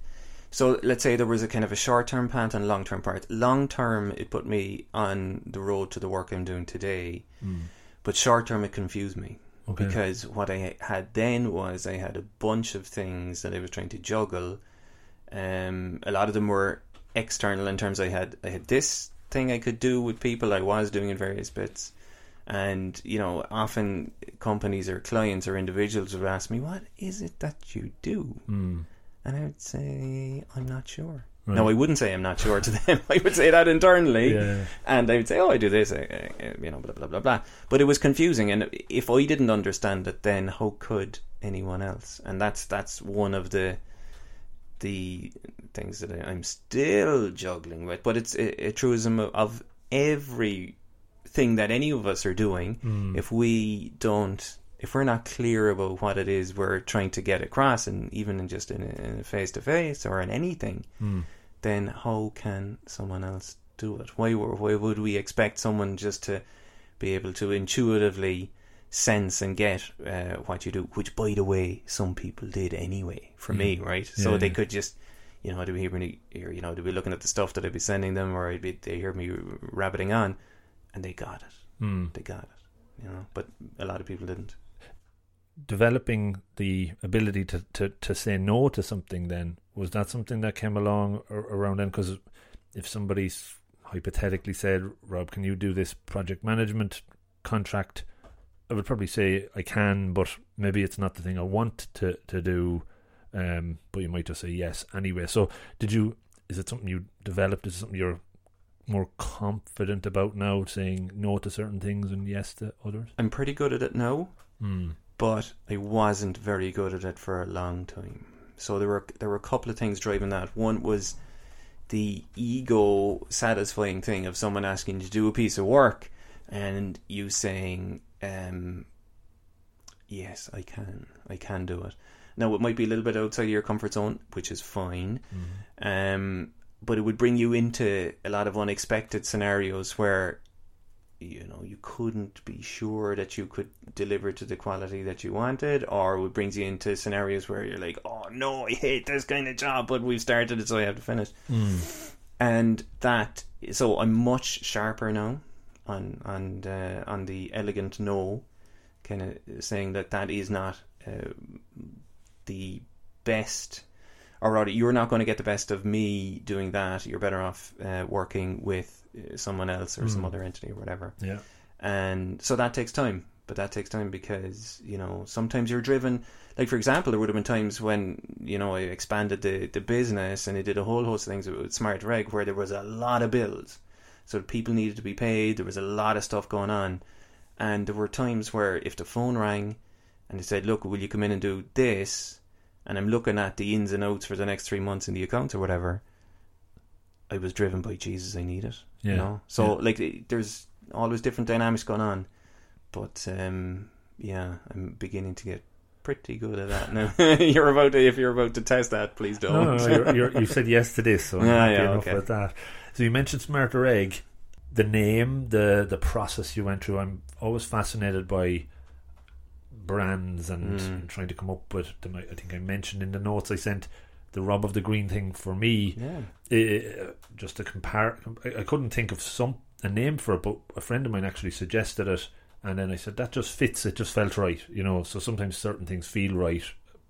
So let's say there was a kind of a short term path and long term part. Long term, it put me on the road to the work I'm doing today. Mm. But short term, it confused me Okay. because what I had then was I had a bunch of things that I was trying to juggle. Um, a lot of them were external in terms I had I had this thing I could do with people I was doing in various bits, and you know often companies or clients or individuals would ask me what is it that you do, Mm. And I would say I'm not sure. Right. No, I wouldn't say I'm not sure to them. I would say that internally Yeah. and they would say, "Oh, I do this," you know, blah blah blah blah. But it was confusing, and if I didn't understand it, then how could anyone else? And that's that's one of the the things that I, I'm still juggling with. But it's a, a truism of, of everything that any of us are doing. Mm. If we don't, if we're not clear about what it is we're trying to get across, and even in just in a face to face or in anything, Mm. then how can someone else do it? Why were- why would we expect someone just to be able to intuitively sense and get uh, what you do? Which, by the way, some people did anyway. For me, right? So Yeah. they could just. You know, they'd be hearing, you know, they'd be looking at the stuff that I'd be sending them, or I'd be, they hear me rabbiting on, and they got it. Mm. They got it. You know, but a lot of people didn't. Developing the ability to, to, to say no to something then was that something that came along around then because if somebody hypothetically said, Rob, can you do this project management contract? I would probably say I can, but maybe it's not the thing I want to to do. Um, but you might just say yes anyway. So, did you? Is it something you developed? Is it something you're more confident about now, saying no to certain things and yes to others? I'm pretty good at it now, Hmm. But I wasn't very good at it for a long time. So there were there were a couple of things driving that. One was the ego satisfying thing of someone asking you to do a piece of work and you saying, um, "Yes, I can. I can do it." Now it might be a little bit outside your comfort zone, which is fine. Um, but it would bring you into a lot of unexpected scenarios where you know you couldn't be sure that you could deliver to the quality that you wanted or it brings you into scenarios where you're like oh no i hate this kind of job but we've started it so i have to finish Hmm. and that so i'm much sharper now on on uh, on the elegant no kind of saying that that is not uh, the best or rather you're not going to get the best of me doing that you're better off uh, working with someone else or some Mm. other entity or whatever Yeah. and so that takes time but that takes time because you know sometimes you're driven like for example there would have been times when you know I expanded the, the business and I did a whole host of things with Smarter Egg where there was a lot of bills so people needed to be paid there was a lot of stuff going on and there were times where if the phone rang and they said look will you come in and do this and I'm looking at the ins and outs for the next three months in the account or whatever I was driven by Jesus I need it Yeah. you know so Yeah. like there's always different dynamics going on but um yeah i'm beginning to get pretty good at that now you're about to if you're about to test that please don't No, no, you're, you said yes to this, so I'm Yeah, happy yeah, enough okay. with that. So you mentioned Smarter Egg, the name, the the process you went through. I'm always fascinated by brands and, Mm. and trying to come up with them. I think I mentioned in the notes I sent the Rob of the Green thing for me. yeah Uh, just to compare, I, couldn't think of some a name for it, but a friend of mine actually suggested it, and then I said that just fits. It just felt right, you know. So sometimes certain things feel right,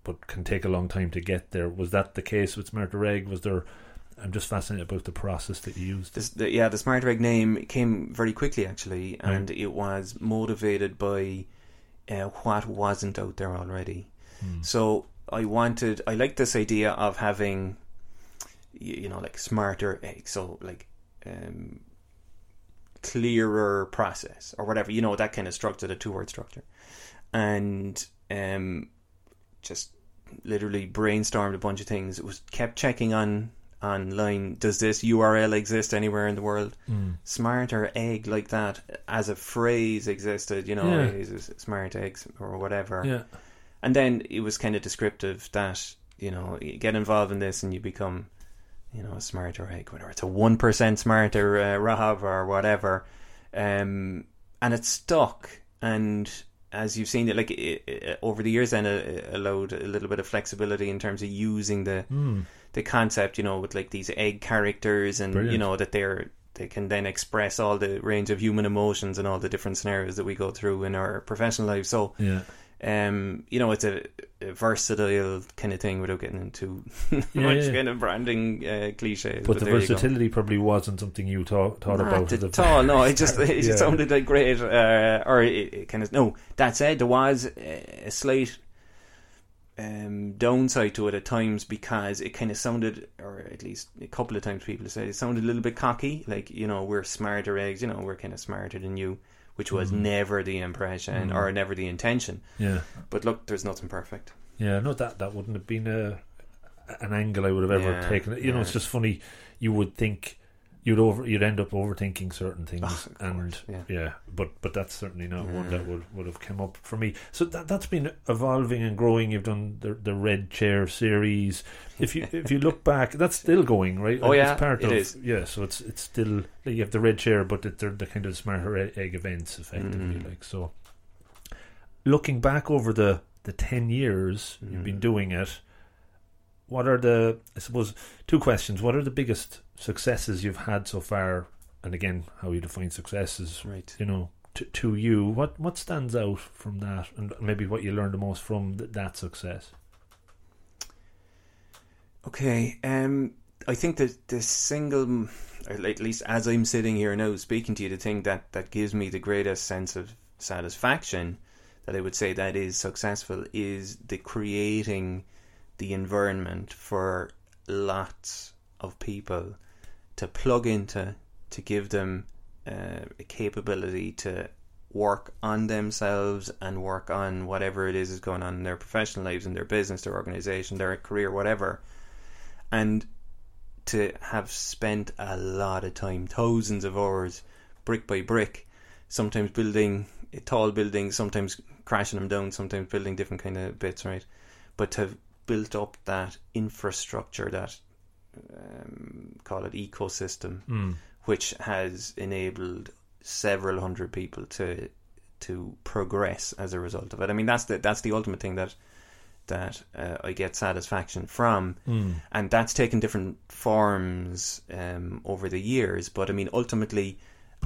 but can take a long time to get there. Was that the case with Smarter Egg? Was there? I'm just fascinated about the process that you used. this, the, yeah the Smarter Egg name came very quickly actually and it was motivated by uh, what wasn't out there already Hmm. So I wanted, I like this idea of having, you, know, like smarter eggs. So like, um, clearer process or whatever, you know, that kind of structure, the two word structure, and um, just literally brainstormed a bunch of things. It was kept checking on online. Does this URL exist anywhere in the world? Mm. Smarter egg like that as a phrase existed. You know, Yeah. smart eggs or whatever. Yeah, And then it was kind of descriptive that, you know, you get involved in this and you become, you know, a smarter egg, whatever it's a 1% smarter uh, Rahab or whatever. Um, and it stuck. And as you've seen it, like it, it, over the years, then it allowed a little bit of flexibility in terms of using the, mm. the concept, you know, with like these egg characters and, you know, that they're, they can then express all the range of human emotions and all the different scenarios that we go through in our professional life So, yeah, um, you know, it's a, a versatile kind of thing without getting into Yeah, much yeah. kind of branding uh, cliches. But, the there you go. versatility probably wasn't something you thought thought Not about at at all. No, it just it Yeah. sounded like great. Uh, or it, it kind of no. That said, there was a, a slight um, downside to it at times because it kind of sounded, or at least a couple of times people said it sounded a little bit cocky. Like you know, we're smarter eggs. You know, we're kind of smarter than you, which was Mhm. never the impression Mhm. or never the intention. Yeah, But look, there's nothing perfect. yeah. No, that that wouldn't have been a an angle I would have ever Yeah, taken. You know, it's just funny. You would think you'd over you'd end up overthinking certain things, Oh, and course, yeah. yeah, but but that's certainly not one that would, would have come up for me. So that that's been evolving and growing. You've done the the Red Chair series. If you if you look back, that's still going, right? Oh, Like, yeah, it's part it of is. yeah. So it's it's still you have the Red Chair, but it, they're the kind of smarter egg events, effectively. Mm. Like so, looking back over the the ten years you've been Mm. doing it. What are the I suppose two questions? What are the biggest successes you've had so far? And again, how you define successes, Right. you know, to, to you, what what stands out from that, and maybe what you learned the most from th- that success? Okay. Um, I think that the single, at least as I'm sitting here now speaking to you, the thing that that gives me the greatest sense of satisfaction that I would say that is successful is the creating the environment for lots of people to plug into to give them uh, a capability to work on themselves and work on whatever it is is going on in their professional lives, in their business, their organization, their career, whatever. And to have spent a lot of time, thousands of hours, brick by brick, sometimes building tall buildings, sometimes crashing them down, sometimes building different kind of bits, right? But to have built up that infrastructure, that um, call it ecosystem, Mm. which has enabled several hundred people to to progress as a result of it. I mean, that's the that's the ultimate thing that that uh, I get satisfaction from, Mm. and that's taken different forms um, over the years. But I mean, ultimately,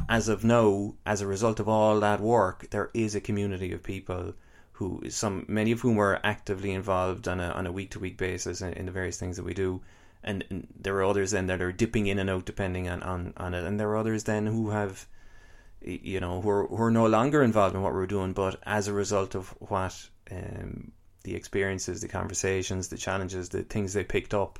as of now, as a result of all that work, there is a community of people who some many of whom are actively involved on a on a week to week basis in, in the various things that we do. And, and there are others then that are dipping in and out depending on, on, on it, and there are others then who have you know, who are, who are no longer involved in what we're doing, but as a result of what um, the experiences, the conversations, the challenges, the things they picked up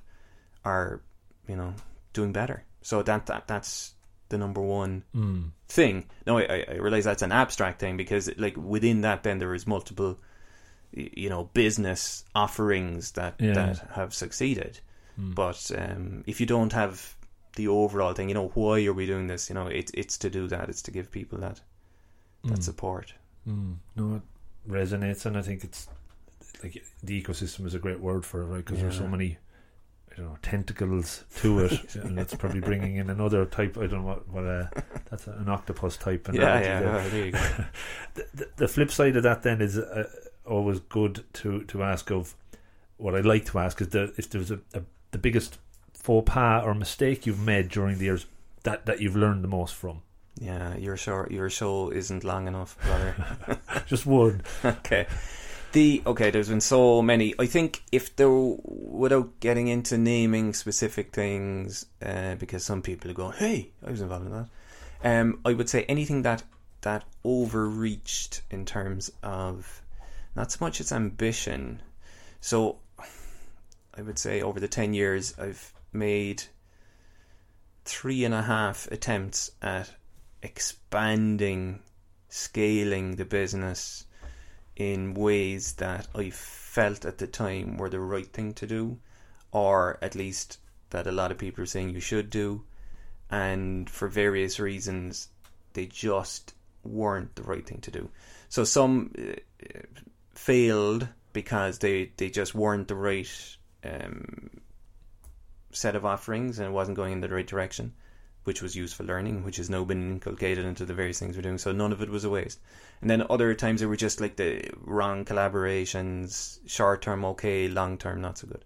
are, you know, doing better. So that, that that's the number one Mm. thing. No, I, I realize that's an abstract thing because, like, within that, then there is multiple, you know, business offerings that Yeah. that have succeeded. Mm. But um, if you don't have the overall thing, you know, why are we doing this? You know, it's it's to do that. It's to give people that that Mm. support. Mm. No, it resonates, and I think it's like the ecosystem is a great word for it, right? Because there's so Yeah. many, you know, tentacles to it, and it's probably bringing in another type. I don't know what what uh, that's an octopus type. Yeah, analogy yeah. there. there the, the, the flip side of that then is uh, always good to to ask of what I like to ask is that if there was a, a the biggest faux pas or mistake you've made during the years that that you've learned the most from. Yeah, your show your show isn't long enough, brother. Just one. okay. The okay, there's been so many. I think if there, without getting into naming specific things, uh, because some people are going, "Hey, I was involved in that." Um, I would say anything that that overreached in terms of not so much its ambition. So, I would say over the ten years, I've made three and a half attempts at expanding, scaling the business in ways that I felt at the time were the right thing to do, or at least that a lot of people are saying you should do, and for various reasons, they just weren't the right thing to do. So some uh, failed because they, they just weren't the right um, set of offerings and it wasn't going in the right direction, which was useful learning, which has now been inculcated into the various things we're doing. So none of it was a waste. And then other times they were just like the wrong collaborations, short term okay, long term not so good.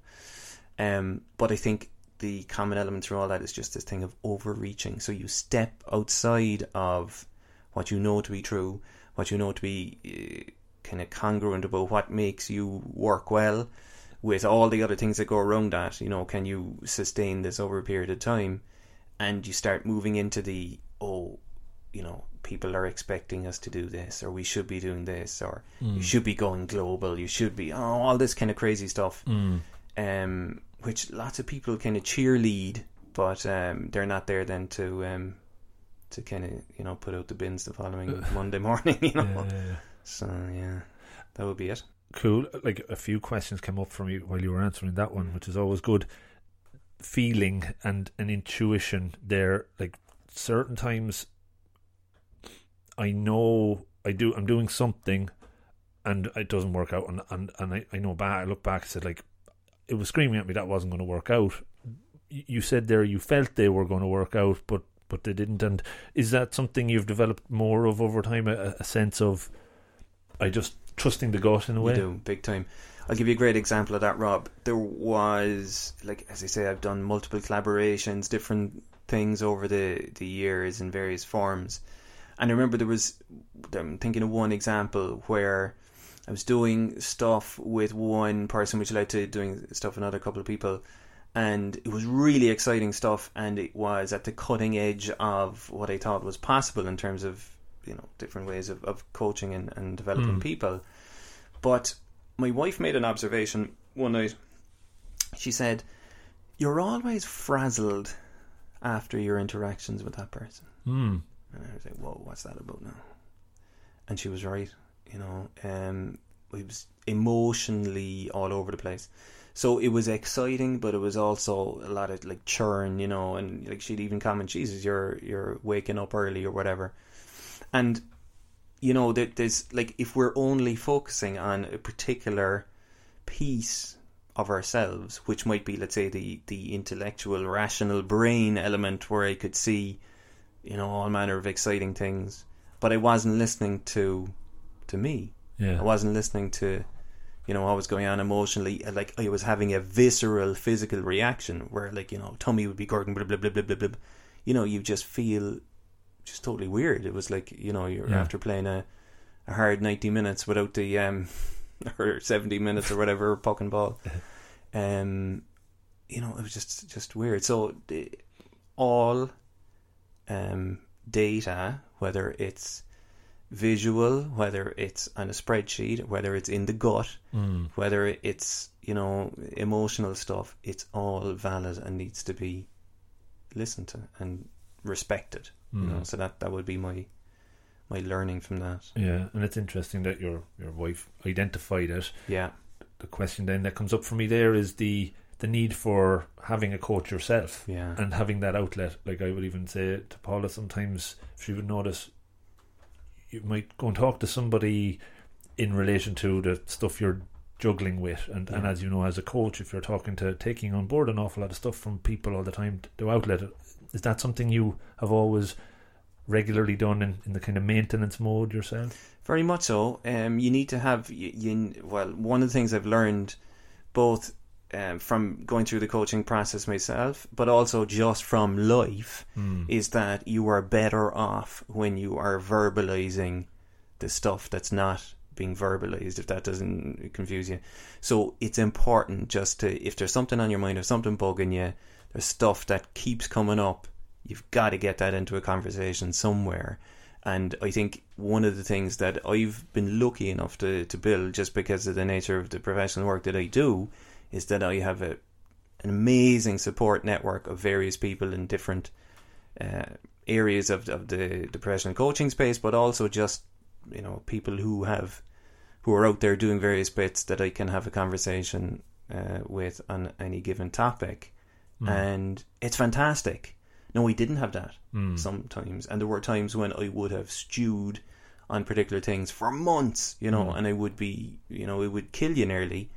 Um, but I think the common element through all that is just this thing of overreaching. So you step outside of what you know to be true, what you know to be uh, kind of congruent about what makes you work well with all the other things that go around that. You know, can you sustain this over a period of time? And you start moving into the, oh, you know, people are expecting us to do this, or we should be doing this, or you should be going global, you should be, oh, all this kind of crazy stuff. Mm. Um, which lots of people kind of cheerlead, but um, they're not there then to um, to kind of you know put out the bins the following Monday morning. You know, Yeah. so yeah, that would be it. Cool. Like a few questions came up from you while you were answering that one, which is always good. Feeling and an intuition there, like certain times I know I do I'm doing something and it doesn't work out and and, and I, I know back I look back and said like it was screaming at me that wasn't going to work out. You said there you felt they were going to work out, but but they didn't. And is that something you've developed more of over time? A, a sense of I just trusting the gut in a way. do big time. I'll give you a great example of that, Rob. There was, like as I say, I've done multiple collaborations, different things over the the years in various forms, and I remember there was. I'm thinking of one example where I was doing stuff with one person, which led to doing stuff with another couple of people, and it was really exciting stuff, and it was at the cutting edge of what I thought was possible in terms of you know different ways of, of coaching and, and developing Mm. people. But my wife made an observation one night. She said, "You're always frazzled after your interactions with that person." Hmm. And I was like, "Whoa, what's that about now?" And she was right. You know, um, I was emotionally all over the place. So it was exciting, but it was also a lot of like churn, you know, and like she'd even comment, "Jesus, you're you're waking up early or whatever," and you know, there, there's like if we're only focusing on a particular piece of ourselves, which might be, let's say, the the intellectual, rational brain element, where I could see, you know, all manner of exciting things, but I wasn't listening to to me. Yeah. I wasn't listening to, you know, what was going on emotionally. Like I was having a visceral physical reaction where, like, you know, tummy would be gurgling, blah blah blah blah blah blah. You know, you just feel just totally weird. It was like, you know, you're Yeah. after playing a, a hard ninety minutes without the um or seventy minutes or whatever puck and ball. Um, you know, it was just just weird. So the, all um data, whether it's visual, whether it's on a spreadsheet, whether it's in the gut, Hmm. whether it's you know emotional stuff, it's all valid and needs to be listened to and respected. You Mm. know, so that that would be my my learning from that. Yeah, and it's interesting that your your wife identified it. Yeah, The question then that comes up for me there is the the need for having a coach yourself yeah, and having that outlet. Like I would even say to Paula, sometimes she would notice you might go and talk to somebody in relation to the stuff you're juggling with, and, and as you know, as a coach, if you're talking to taking on board an awful lot of stuff from people all the time to outlet it, is that something you have always regularly done in, in the kind of maintenance mode yourself? Very much so. Um, you need to have you, you. Well, one of the things I've learned, both um, from going through the coaching process myself, but also just from life, Mm. is that you are better off when you are verbalizing the stuff that's not being verbalized. If that doesn't confuse you, so it's important just to if there's something on your mind, or something bugging you, there's stuff that keeps coming up. You've got to get that into a conversation somewhere. And I think one of the things that I've been lucky enough to, to build, just because of the nature of the professional work that I do, is that I have a an amazing support network of various people in different uh, areas of, of the, the professional coaching space, but also just you know people who have who are out there doing various bits that I can have a conversation uh, with on any given topic, Mm. and it's fantastic. No, we didn't have that Mm. sometimes, and there were times when I would have stewed on particular things for months, you know, Mm. and I would be, you know, it would kill you nearly,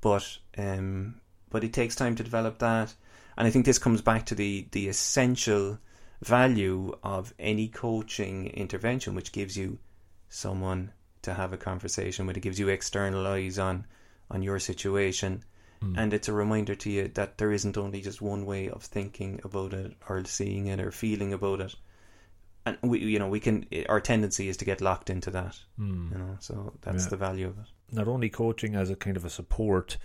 but um, but it takes time to develop that, and I think this comes back to the the essential value of any coaching intervention, which gives you someone to have a conversation with. It gives you external eyes on on your situation, Mm. and it's a reminder to you that there isn't only just one way of thinking about it or seeing it or feeling about it. And we, you know, we can. Our tendency is to get locked into that. Mm. You know, so that's Yeah. the value of it. not only coaching as a kind of a support.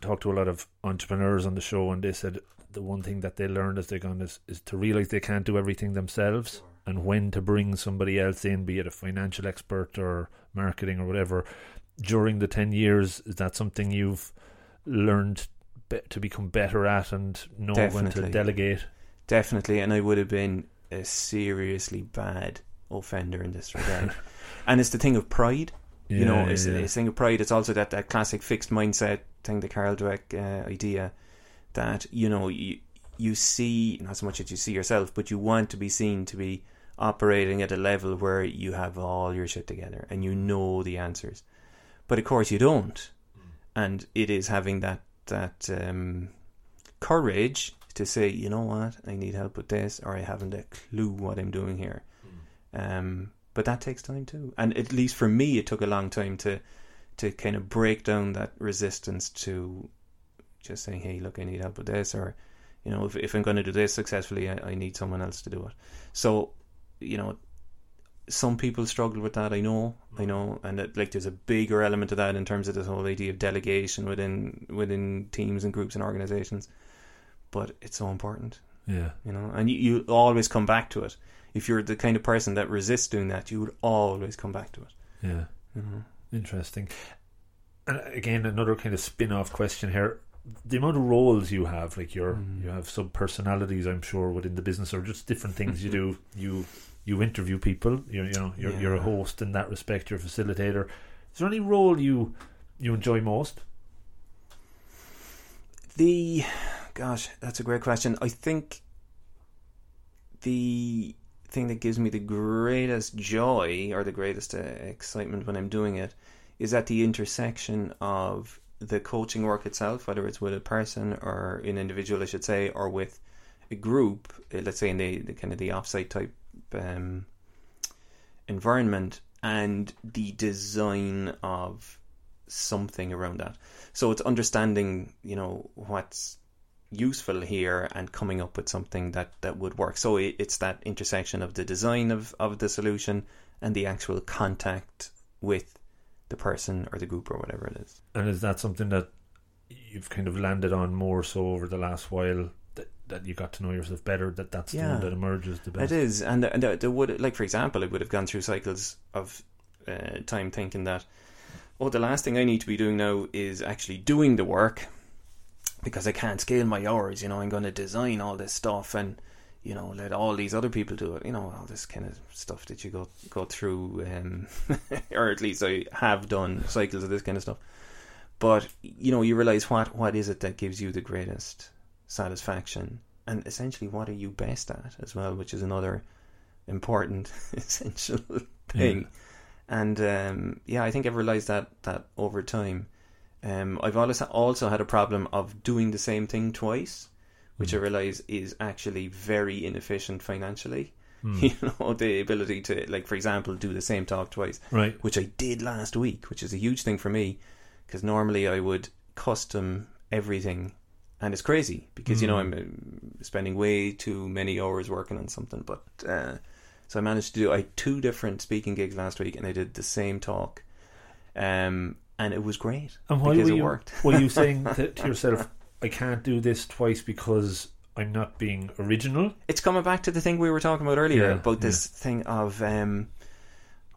Talked to a lot of entrepreneurs on the show, and they said the one thing that they learned as they're gone is, is to realize they can't do everything themselves, and when to bring somebody else in, be it a financial expert or marketing or whatever. During the ten years, is that something you've learned be- to become better at and know when to delegate? Definitely, and I would have been a seriously bad offender in this regard. and it's the thing of pride. you know, it's, yeah. a thing of pride. It's also that, that classic fixed mindset thing, the Carol Dweck uh, idea that, you know, you, you see, not so much that you see yourself, but you want to be seen to be operating at a level where you have all your shit together and you know the answers. But of course you don't. And it is having that, that um, courage to say, you know what, I need help with this, or I haven't a clue what I'm doing here. Um, but that takes time too, and at least for me, it took a long time to to kind of break down that resistance to just saying, "Hey, look, I need help with this," or you know, if if I'm going to do this successfully, I, I need someone else to do it. So, you know, some people struggle with that. I know, I know, and it, like there's a bigger element of that in terms of this whole idea of delegation within within teams and groups and organizations. but it's so important, Yeah. you know, and you, you always come back to it. If you're the kind of person that resists doing that, you would always come back to it. Yeah. You know? Interesting. And again, another kind of spin-off question here: the amount of roles you have, like your Mm. you have sub personalities, I'm sure, within the business, or just different things you do. You you interview people. You're you know you're you're a host in that respect. You're a facilitator. Is there any role you you enjoy most? The gosh, that's a great question. I think the thing that gives me the greatest joy or the greatest uh, excitement when I'm doing it is at the intersection of the coaching work itself, whether it's with a person or an individual, I should say, or with a group. uh, Let's say in the, the kind of the offsite type um, environment, and the design of something around that. So it's understanding, you know, what's useful here and coming up with something that, that would work. So it, it's that intersection of the design of, of the solution and the actual contact with the person or the group or whatever it is. And is that something that you've kind of landed on more so over the last while? That, you got to know yourself better. That that's the one that emerges the best. It is, and and there would like for example, I would have gone through cycles of uh, time thinking that, oh, the last thing I need to be doing now is actually doing the work, because I can't scale my hours. You know, I'm going to design all this stuff and you know let all these other people do it. You know, all this kind of stuff that you go go through, um, or at least I have done cycles of this kind of stuff. But you know, you realize what what is it that gives you the greatest satisfaction and essentially what are you best at as well, which is another important essential thing. And um, yeah, I think I've realised that that over time. Um, I've always also had a problem of doing the same thing twice, which I realise is actually very inefficient financially. Hmm. You know, the ability to, like, for example, do the same talk twice Right. which I did last week, which is a huge thing for me because normally I would custom everything, and it's crazy because you know I'm uh, spending way too many hours working on something. But uh, so I managed to do I two different speaking gigs last week, and I did the same talk, um, and it was great And why because were it you worked. were you saying to, to yourself, "I can't do this twice because I'm not being original"? it's coming back to the thing we were talking about earlier Yeah, about this thing of um,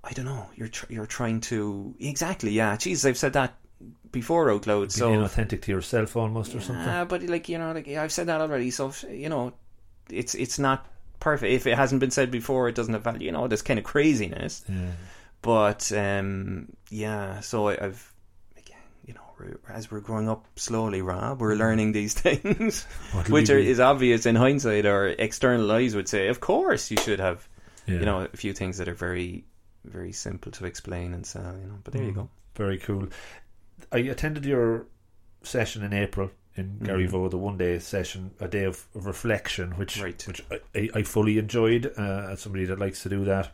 I don't know. You're tr- you're trying to exactly yeah. Jesus, I've said that before out loud. So being authentic to yourself, almost, or something. Yeah, but like you know, like I've said that already. So you know, it's it's not perfect. If it hasn't been said before, it doesn't have value. You know, this kind of craziness. Yeah. But um, yeah, so I, I've again, you know, as we're growing up slowly, Rob, we're learning these things, which are, is obvious in hindsight, or external eyes would say, of course, you should have, Yeah. you know, a few things that are very, very simple to explain and sell. You know, but there you Mm. go. Very cool. I attended your session in April in Mhm. Garryvoe, the one day session, a day of, of reflection, which Right. which I, I, I fully enjoyed uh, as somebody that likes to do that.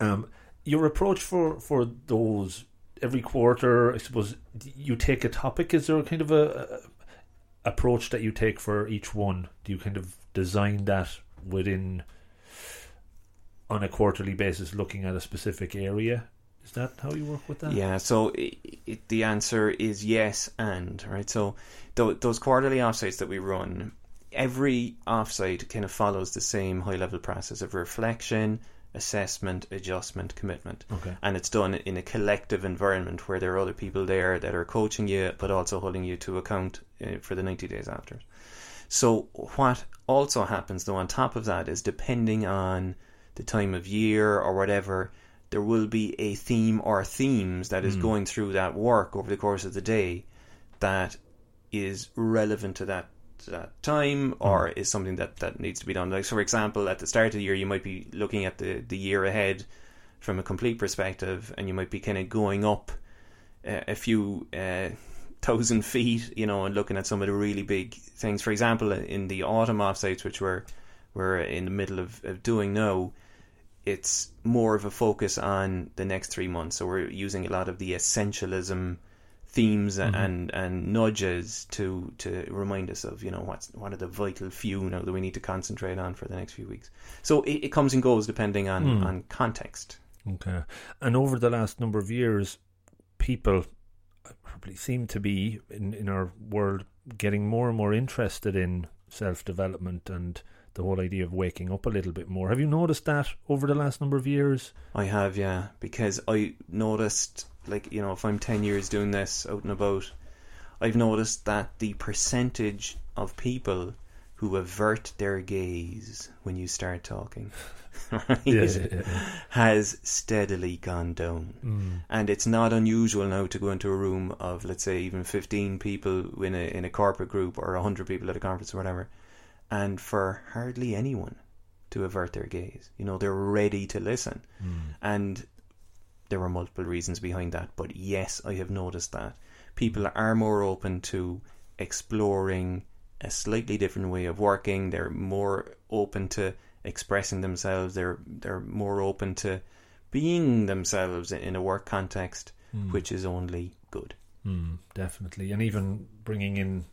Um, your approach for, for those every quarter, I suppose, you take a topic. Is there kind of a, a approach that you take for each one? Do you kind of design that within on a quarterly basis, looking at a specific area? Is that how you work with that? Yeah, so i i the answer is yes and, right? So th- those quarterly offsites that we run, every offsite kind of follows the same high level process of reflection, assessment, adjustment, commitment. Okay. And it's done in a collective environment where there are other people there that are coaching you, but also holding you to account uh, for the 90 days after. So, what also happens though, on top of that, is depending on the time of year or whatever, there will be a theme or themes that is going through that work over the course of the day that is relevant to that to that time or is something that, that needs to be done. Like so for example, at the start of the year you might be looking at the, the year ahead from a complete perspective and you might be kind of going up uh, a few uh, thousand feet, you know, and looking at some of the really big things. For example, in the autumn offsites, which we're we're in the middle of, of doing now, it's more of a focus on the next three months. So we're using a lot of the essentialism themes mm-hmm. and and nudges to to remind us of you know what's what are the vital few now that we need to concentrate on for the next few weeks. So it, it comes and goes depending on hmm. on context. Okay. And over the last number of years, people uh, probably seem to be in, in our world getting more and more interested in self development and the whole idea of waking up a little bit more. Have you noticed that over the last number of years? I have, yeah, because I noticed, like, you know, if I'm 10 years doing this out and about, I've noticed that the percentage of people who avert their gaze when you start talking right, Yeah, yeah, yeah. has steadily gone down. Mm. And it's not unusual now to go into a room of, let's say, even 15 people in a, in a corporate group or 100 people at a conference or whatever, and for hardly anyone to avert their gaze. You know, they're ready to listen. Mm. And there were multiple reasons behind that. But yes, I have noticed that. People are more open to exploring a slightly different way of working. They're more open to expressing themselves. They're they're more open to being themselves in a work context, Mm. which is only good. Mm, definitely, and even bringing in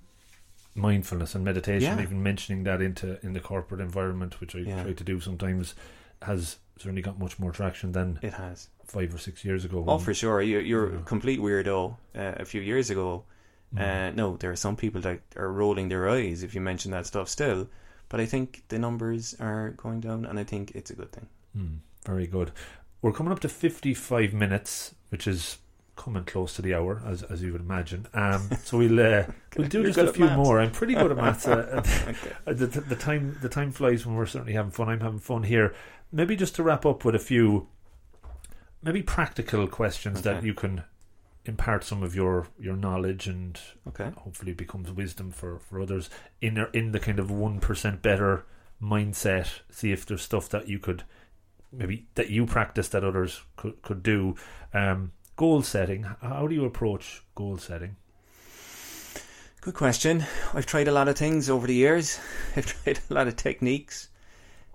mindfulness and meditation, Yeah. even mentioning that into in the corporate environment, which I Yeah. try to do sometimes, has certainly got much more traction than It has. five or six years ago. Oh, for sure. You're, you're a complete weirdo. Uh, a few years ago, Mm. uh, no, there are some people that are rolling their eyes if you mention that stuff still. But I think the numbers are going down, and I think it's a good thing. Mm, very good. We're coming up to 55 minutes, which is coming close to the hour, as as you would imagine. Um, so we'll uh, we'll do You're just a few maths. more. I'm pretty good at maths. Uh, Okay. uh, the, the time the time flies when we're certainly having fun. I'm having fun here. Maybe just to wrap up with a few, maybe practical questions that you can impart some of your your knowledge and Okay. hopefully becomes wisdom for for others in their- in the kind of one percent better mindset. See if there's stuff that you could maybe that you practice that others could could do. Um, goal setting. How do you approach goal setting? Good question. I've tried a lot of things over the years. I've tried a lot of techniques.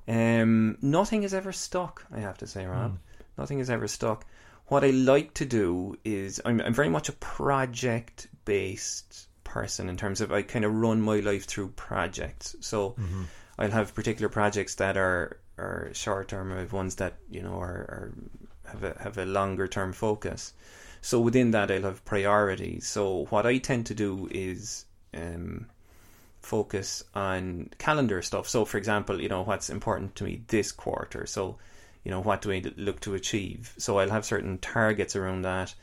Um, nothing has ever stuck. I have to say, Rob. Mm. Nothing has ever stuck. What I like to do is I'm, I'm very much a project based person in terms of I kind of run my life through projects. So Mhm. I'll have particular projects that are are short term. I have ones that you know are, are have a have a longer term focus. So within that, I'll have priorities. So what I tend to do is um, focus on calendar stuff. So for example, you know what's important to me this quarter. So you know what do I look to achieve. So I'll have certain targets around that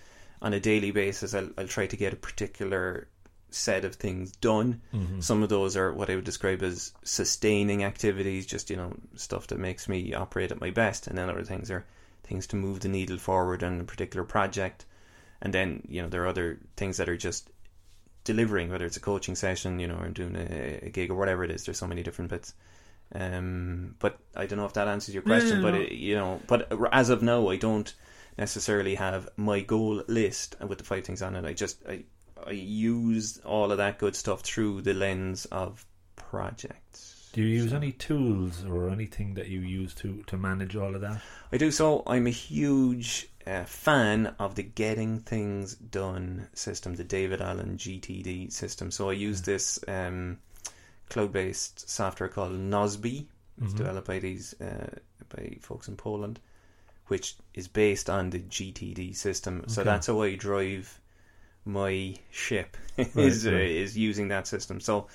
on a daily basis. I'll I'll try to get a particular set of things done. Mhm. Some of those are what I would describe as sustaining activities, just you know stuff that makes me operate at my best, and then other things are things to move the needle forward on a particular project, and then you know there are other things that are just delivering, whether it's a coaching session, you know, or doing a, a gig or whatever it is. There's so many different bits. Um, but I don't know if that answers your question. yeah, but no. it, you know, but as of now, I don't necessarily have my goal list with the five things on it. I just I I use all of that good stuff through the lens of projects. Do you use So- any tools or anything that you use to to manage all of that? I do so. I'm a huge uh, fan of the Getting Things Done system, the David Allen GTD system. So I use this um, cloud-based software called Nozbe. It's Mhm. developed by these uh, by folks in Poland, which is based on the GTD system. So that's how I drive my ship is right. Uh, is using that system. So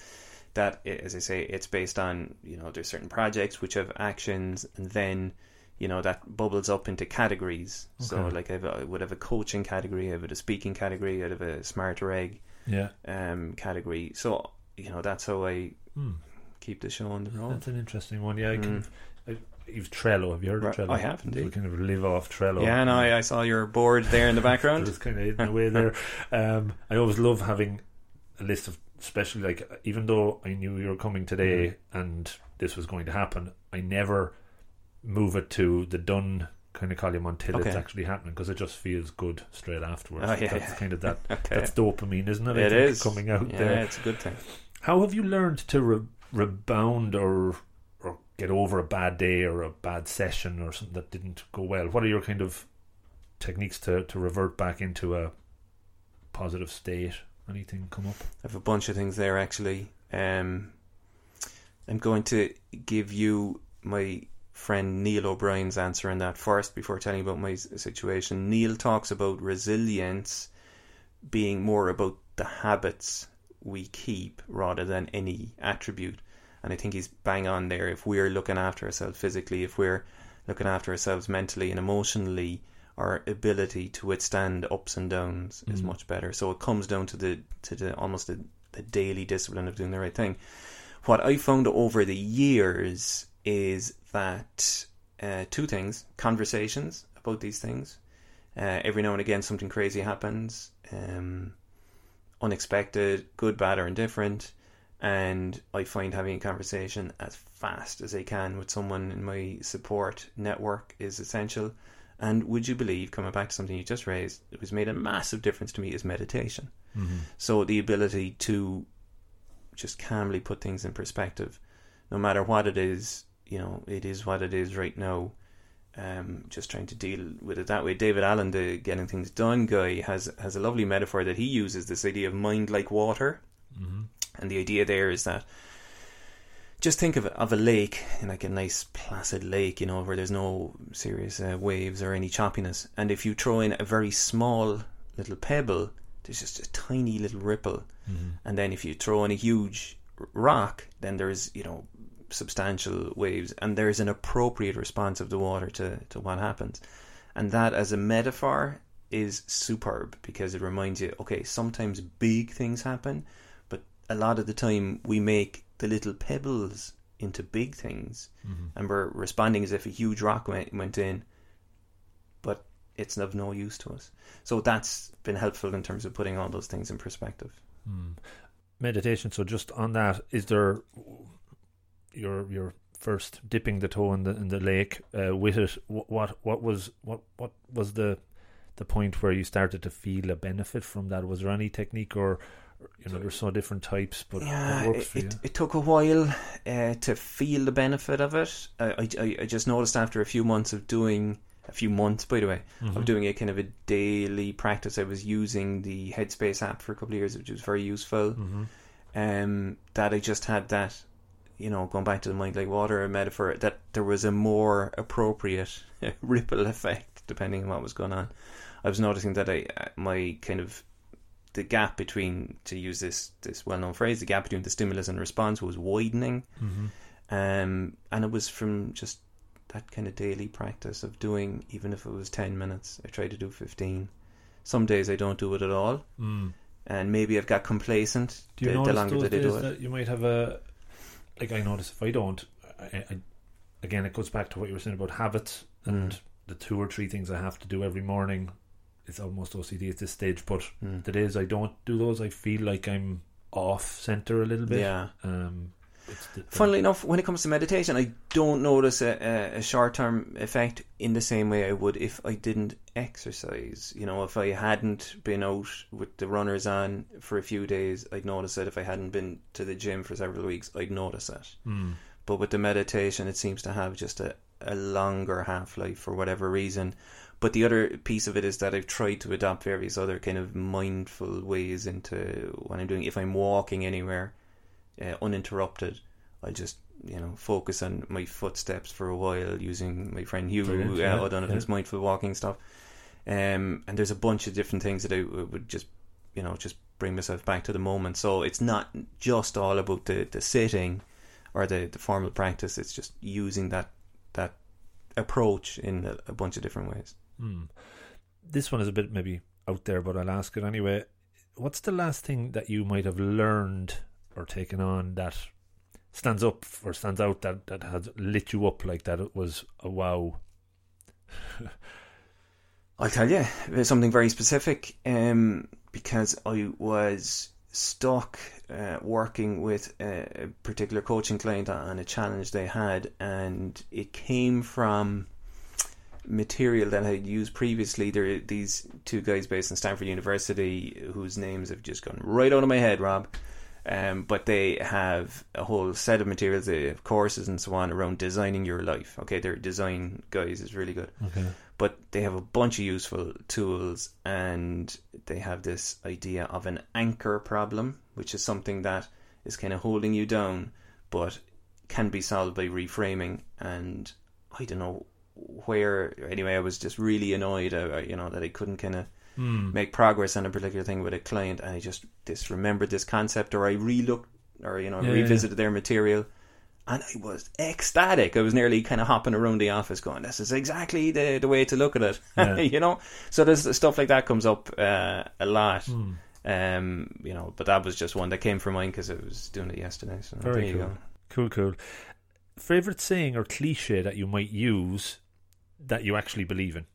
that, as I say, it's based on you know there's certain projects which have actions, and then you know that bubbles up into categories. So like I, have I would have a coaching category, I have a speaking category, I have a smarter egg Yeah. um, category. So you know that's how I Hmm. keep the show on the road. That's an interesting one. Yeah, I can. Mm. I, you've Trello. Have you heard of Trello? I have, indeed. We kind of live off Trello. Yeah, no, I, I saw your board there in the background. Just kind of hidden away there. Um, I always love having a list of, especially like, even though I knew you were coming today Mm-hmm. and this was going to happen, I never move it to the done kind of column until it's actually happening because it just feels good straight afterwards. Oh, yeah, that's yeah. kind of that. Okay. That's dopamine, isn't it? I It is coming out yeah, there. it's a good thing. How have you learned to re- rebound or or get over a bad day or a bad session or something that didn't go well? What are your kind of techniques to, to revert back into a positive state? Anything come up? I have a bunch of things there actually. Um, I'm going to give you my friend Neil O'Brien's answer on that first before telling you about my situation. Neil talks about resilience being more about the habits we keep rather than any attribute. And I think he's bang on there. If we're looking after ourselves physically, if we're looking after ourselves mentally and emotionally, our ability to withstand ups and downs is Mm. much better. So it comes down to the to the almost the, the daily discipline of doing the right thing. What I found over the years is that uh, two things: conversations about these things. Uh, every now and again, something crazy happens, um, unexpected, good, bad, or indifferent, and I find having a conversation as fast as I can with someone in my support network is essential. And would you believe, coming back to something you just raised, it was made a massive difference to me is meditation. Mm-hmm. So the ability to just calmly put things in perspective, no matter what it is, you know, it is what it is right now. Um, just trying to deal with it that way. David Allen, the getting things done guy, has has a lovely metaphor that he uses. This idea of mind like water, Mm-hmm. and the idea there is that just think of of a lake, like a nice placid lake, you know, where there's no serious uh, waves or any choppiness. And if you throw in a very small little pebble, there's just a tiny little ripple. Mm-hmm. And then if you throw in a huge rock, then there's you know substantial waves, and there's an appropriate response of the water to to what happens. And that, as a metaphor, is superb because it reminds you, okay, sometimes big things happen, but a lot of the time we make the little pebbles into big things, Mm-hmm. and we're responding as if a huge rock went, went in, but it's of no use to us. So that's been helpful in terms of putting all those things in perspective. Mm. Meditation. So just on that, is there your your first dipping the toe in the in the lake uh, with it? wh- What what was what what was the the point where you started to feel a benefit from that? Was there any technique or you know there's so different types, but yeah, it, it, it took a while uh, to feel the benefit of it. I, I, I just noticed after a few months of doing, a few months by the way, Mhm. of doing a kind of a daily practice. I was using the Headspace app for a couple of years, which was very useful. Mhm. Um, that I just had that, you know, going back to the mind like water metaphor, that there was a more appropriate ripple effect depending on what was going on. I was noticing that I uh, my kind of the gap between to use this this well known phrase, the gap between the stimulus and response was widening. Mhm. Um, and it was from just that kind of daily practice of doing, even if it was 10 minutes, I try to do 15. Some days I don't do it at all, Mm. and maybe I've got complacent Do you the, the notice longer those that I do it. that you might have a like I notice if I don't, I, I, again it goes back to what you were saying about habits and Mm. the two or three things I have to do every morning. It's almost OCD at this stage, but Mm. the days I don't do those, I feel like I'm off center a little bit. Yeah. Um, the, the- Funnily enough, when it comes to meditation, I don't notice a, a, a short term effect in the same way I would if I didn't exercise. You know, if I hadn't been out with the runners on for a few days, I'd notice it. If I hadn't been to the gym for several weeks, I'd notice it. Mm. But with the meditation, it seems to have just a, a longer half life for whatever reason. But the other piece of it is that I've tried to adopt various other kind of mindful ways into what I'm doing. If I'm walking anywhere uh, uninterrupted, I just you know focus on my footsteps for a while using my friend Hugh Brilliant, uh, yeah, done yeah. his mindful walking stuff. Um, and there's a bunch of different things that I would just you know just bring myself back to the moment. So it's not just all about the the sitting or the the formal practice. It's just using that that approach in a, a bunch of different ways. Mm. This one is a bit maybe out there, but I'll ask it anyway. What's the last thing that you might have learned or taken on that stands up or stands out that, that has lit you up like that? It was a wow. I'll tell you something very specific um, because I was stuck uh, working with a particular coaching client on a challenge they had, and it came from material that I had used previously. There are these two guys based in Stanford University whose names have just gone right out of my head, Rob. Um, but they have a whole set of materials, they have courses and so on around designing your life. Okay, their design guys is really good Okay. but they have a bunch of useful tools and they have this idea of an anchor problem which is something that is kind of holding you down but can be solved by reframing and i don't know where anyway i was just really annoyed uh, you know that i couldn't kind of Mm. make progress on a particular thing with a client and I just disremembered this concept or I relooked or you know Yeah, yeah, revisited their material and I was ecstatic. I was nearly kind of hopping around the office, going, "This is exactly the the way to look at it," Yeah. you know. So there's stuff like that comes up uh, a lot. Hmm. Um, you know, but that was just one that came from mind because I was doing it yesterday. So Very there you cool. go. Cool, cool. Favorite saying or cliche that you might use that you actually believe in?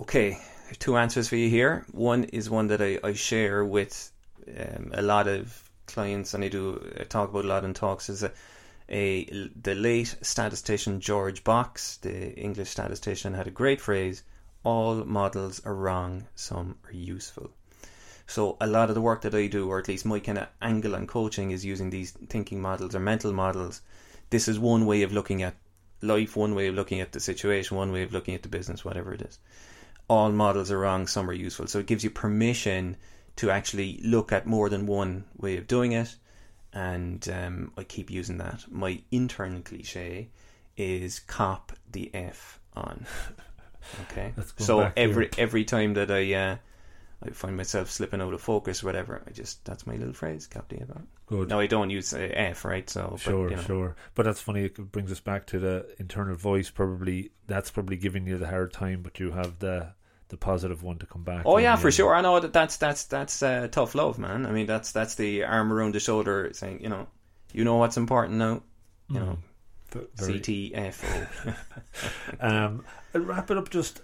Okay, two answers for you here. One is one that I, I share with um, a lot of clients, and I do uh, talk about a lot in talks. Is a, a the late statistician George Box, the English statistician, had a great phrase: "All models are wrong, some are useful." So a lot of the work that I do, or at least my kind of angle on coaching, is using these thinking models or mental models. This is one way of looking at life, one way of looking at the situation, one way of looking at the business, whatever it is all models are wrong, some are useful. So it gives you permission to actually look at more than one way of doing it. And um, I keep using that. My internal cliche is cop the F on. Okay. So back here. every every time that I uh, I find myself slipping out of focus or whatever, I just that's my little phrase, cop the F on. Good. No, I don't use uh, F, right? So but, Sure, you know. sure. But that's funny. It brings us back to the internal voice. Probably that's probably giving you the hard time, but you have the the positive one to come back. Oh yeah, for end. sure. I know that that's that's that's uh, tough love, man. I mean, that's that's the arm around the shoulder, saying, you know, you know what's important now. You know, V- very- CTFO. Um, I'll wrap it up. Just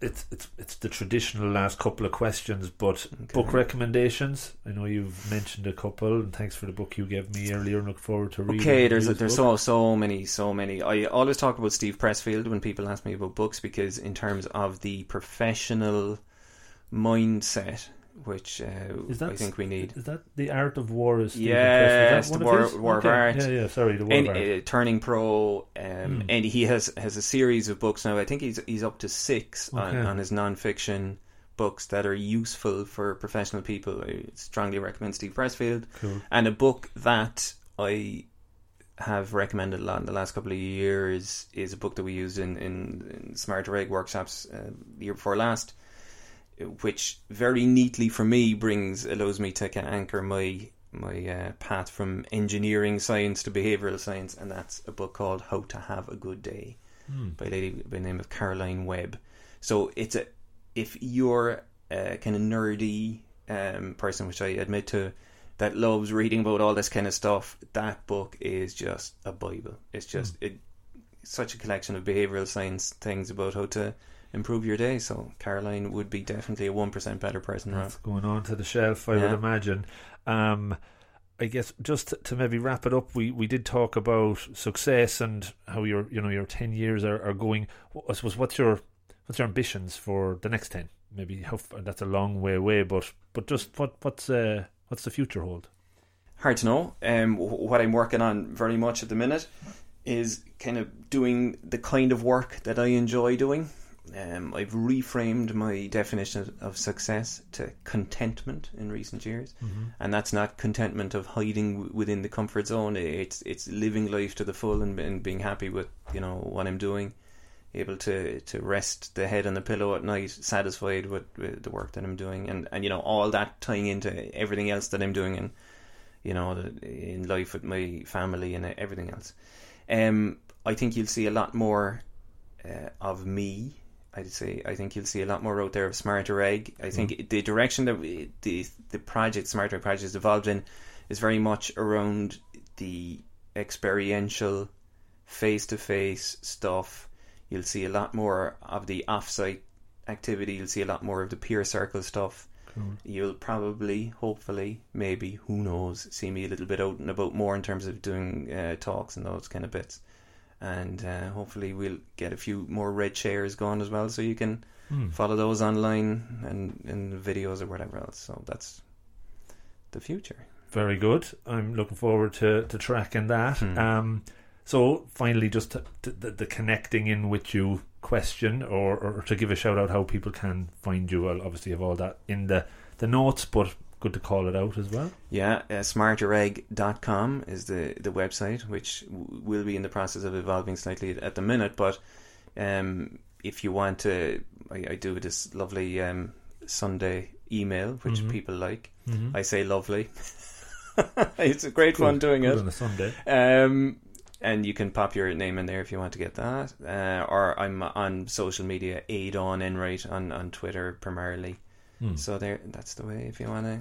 it's it's it's the traditional last couple of questions, but book recommendations. I know you've mentioned a couple, and thanks for the book you gave me earlier. and Look forward to reading. Okay, there's a, there's book. so so many so many. I always talk about Steve Pressfield when people ask me about books because in terms of the professional mindset, which uh, Is that I think we need. Is that the art of war? Is Yes, Is the War-? War of Art. Yeah, yeah. Sorry, the war And, of art. uh, Turning Pro, um, Hmm. and he has has a series of books now. I think he's he's up to six on, Okay. on his non-fiction books that are useful for professional people. I strongly recommend Steve Pressfield, cool. and a book that I have recommended a lot in the last couple of years is a book that we used in in, in Smarter Egg workshops uh, the year before last, which very neatly for me brings allows me to anchor my my uh, path from engineering science to behavioral science, and that's a book called How to Have a Good Day Hmm. by a lady by the name of Caroline Webb. So it's a if you're a kind of nerdy um, person, which I admit to, that loves reading about all this kind of stuff, that book is just a bible. It's just it, such a collection of behavioral science things about how to improve your day. So Caroline would be definitely a one percent better person. Rob. That's going on to the shelf, I would imagine. Um, I guess just to, maybe wrap it up, we, we did talk about success and how your you know your ten years are, are going. I suppose what's your what's your ambitions for the next ten? Maybe how that's a long way away, but but just what what's uh, what's the future hold? Hard to know. Um, what I'm working on very much at the minute is kind of doing the kind of work that I enjoy doing. Um, I've reframed my definition of success to contentment in recent years, and that's not contentment of hiding w- within the comfort zone. It's it's living life to the full and, and being happy with you know what I'm doing, able to to rest the head on the pillow at night, satisfied with, with the work that I'm doing, and and you know all that tying into everything else that I'm doing, and you know the, in life with my family and everything else. Um, I think you'll see a lot more uh, of me. I'd say I think you'll see a lot more out there of Smarter Egg. I think the direction that we, the the project Smarter Egg project has evolved in is very much around the experiential, face to face stuff. You'll see a lot more of the off-site activity. You'll see a lot more of the peer circle stuff. You'll probably, hopefully, maybe, who knows, see me a little bit out and about more in terms of doing uh, talks and those kind of bits. And uh, hopefully, we'll get a few more red chairs going as well, so you can Hmm. follow those online and in videos or whatever else. So that's the future. Very good. I'm looking forward to, to tracking that. Hmm. Um, so finally, just to, to, the, the connecting in with you question, or, or to give a shout out how people can find you. I'll obviously have all that in the, the notes, but good to call it out as well. Yeah, uh, smarteregg.com is the, the website, which w- will be in the process of evolving slightly at the minute. But um, if you want to, I, I do this lovely um, Sunday email, which Mhm. people like. Mm-hmm. I say lovely. it's a great fun doing good it. on a Sunday. Um, and you can pop your name in there if you want to get that. Uh, or I'm on social media, Aodan Enright on on Twitter primarily. Hmm. So there, that's the way. If you want to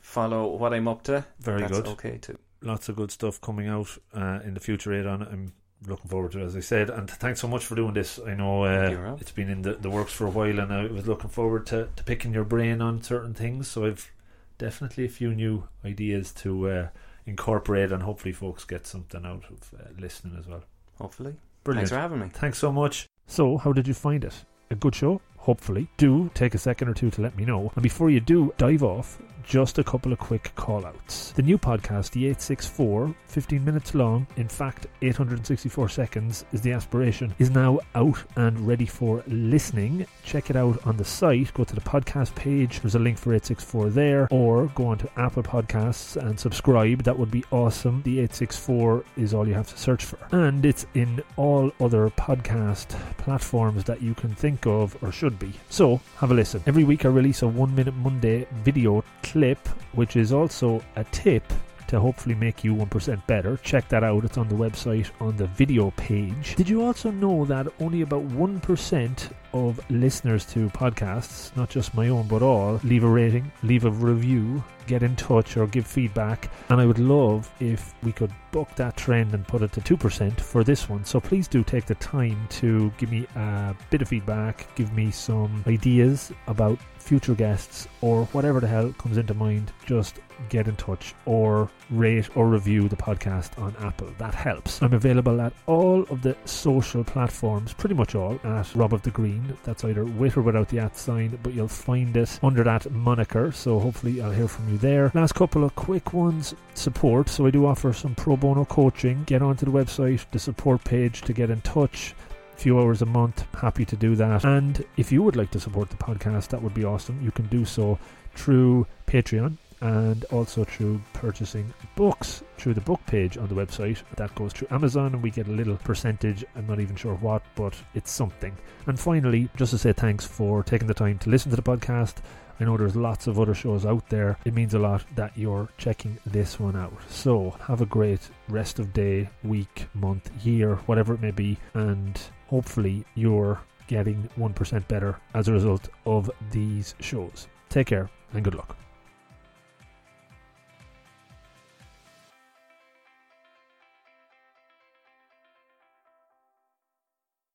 follow what I'm up to, Very that's good. okay too. Lots of good stuff coming out uh, in the future, Aodan. I'm looking forward to it, as I said. And thanks so much for doing this. I know uh, it's been in the, the works for a while, and I was looking forward to, to picking your brain on certain things. So I've definitely a few new ideas to uh, incorporate, and hopefully, folks get something out of uh, listening as well. Hopefully. Brilliant. Thanks for having me. Thanks so much. So, how did you find it? A good show? Hopefully. Do take a second or two to let me know. And before you do dive off, just a couple of quick call outs. The new podcast, The 864, 15 minutes long, in fact, 864 seconds is the aspiration, is now out and ready for listening. Check it out on the site. Go to the podcast page. There's a link for 864 there, or go on to Apple Podcasts and subscribe. That would be awesome. The 864 is all you have to search for. And it's in all other podcast platforms that you can think of or should be. So have a listen. Every week I release a one minute Monday video clip, which is also a tip to hopefully make you 1% better. Check that out. It's on the website on the video page. Did you also know that only about 1% of listeners to podcasts, not just my own but all, leave a rating, leave a review, get in touch or give feedback? And I would love if we could buck that trend and put it to 2% for this one. So please do take the time to give me a bit of feedback, give me some ideas about future guests or whatever the hell comes into mind. Just get in touch or rate or review the podcast on Apple. That helps. I'm available at all of the social platforms, pretty much all, at Rob of the Green. That's either with or without the at sign, but you'll find it under that moniker. So hopefully I'll hear from you there. Last couple of quick ones support. So I do offer some pro bono coaching. Get onto the website, the support page to get in touch few hours a month. Happy to do that. And if you would like to support the podcast, that would be awesome. You can do so through Patreon and also through purchasing books through the book page on the website. That goes through Amazon and we get a little percentage. I'm not even sure what, but it's something. And finally, just to say thanks for taking the time to listen to the podcast. I know there's lots of other shows out there. It means a lot that you're checking this one out. So have a great rest of day, week, month, year, whatever it may be, and hopefully you're getting 1% better as a result of these shows. Take care and good luck.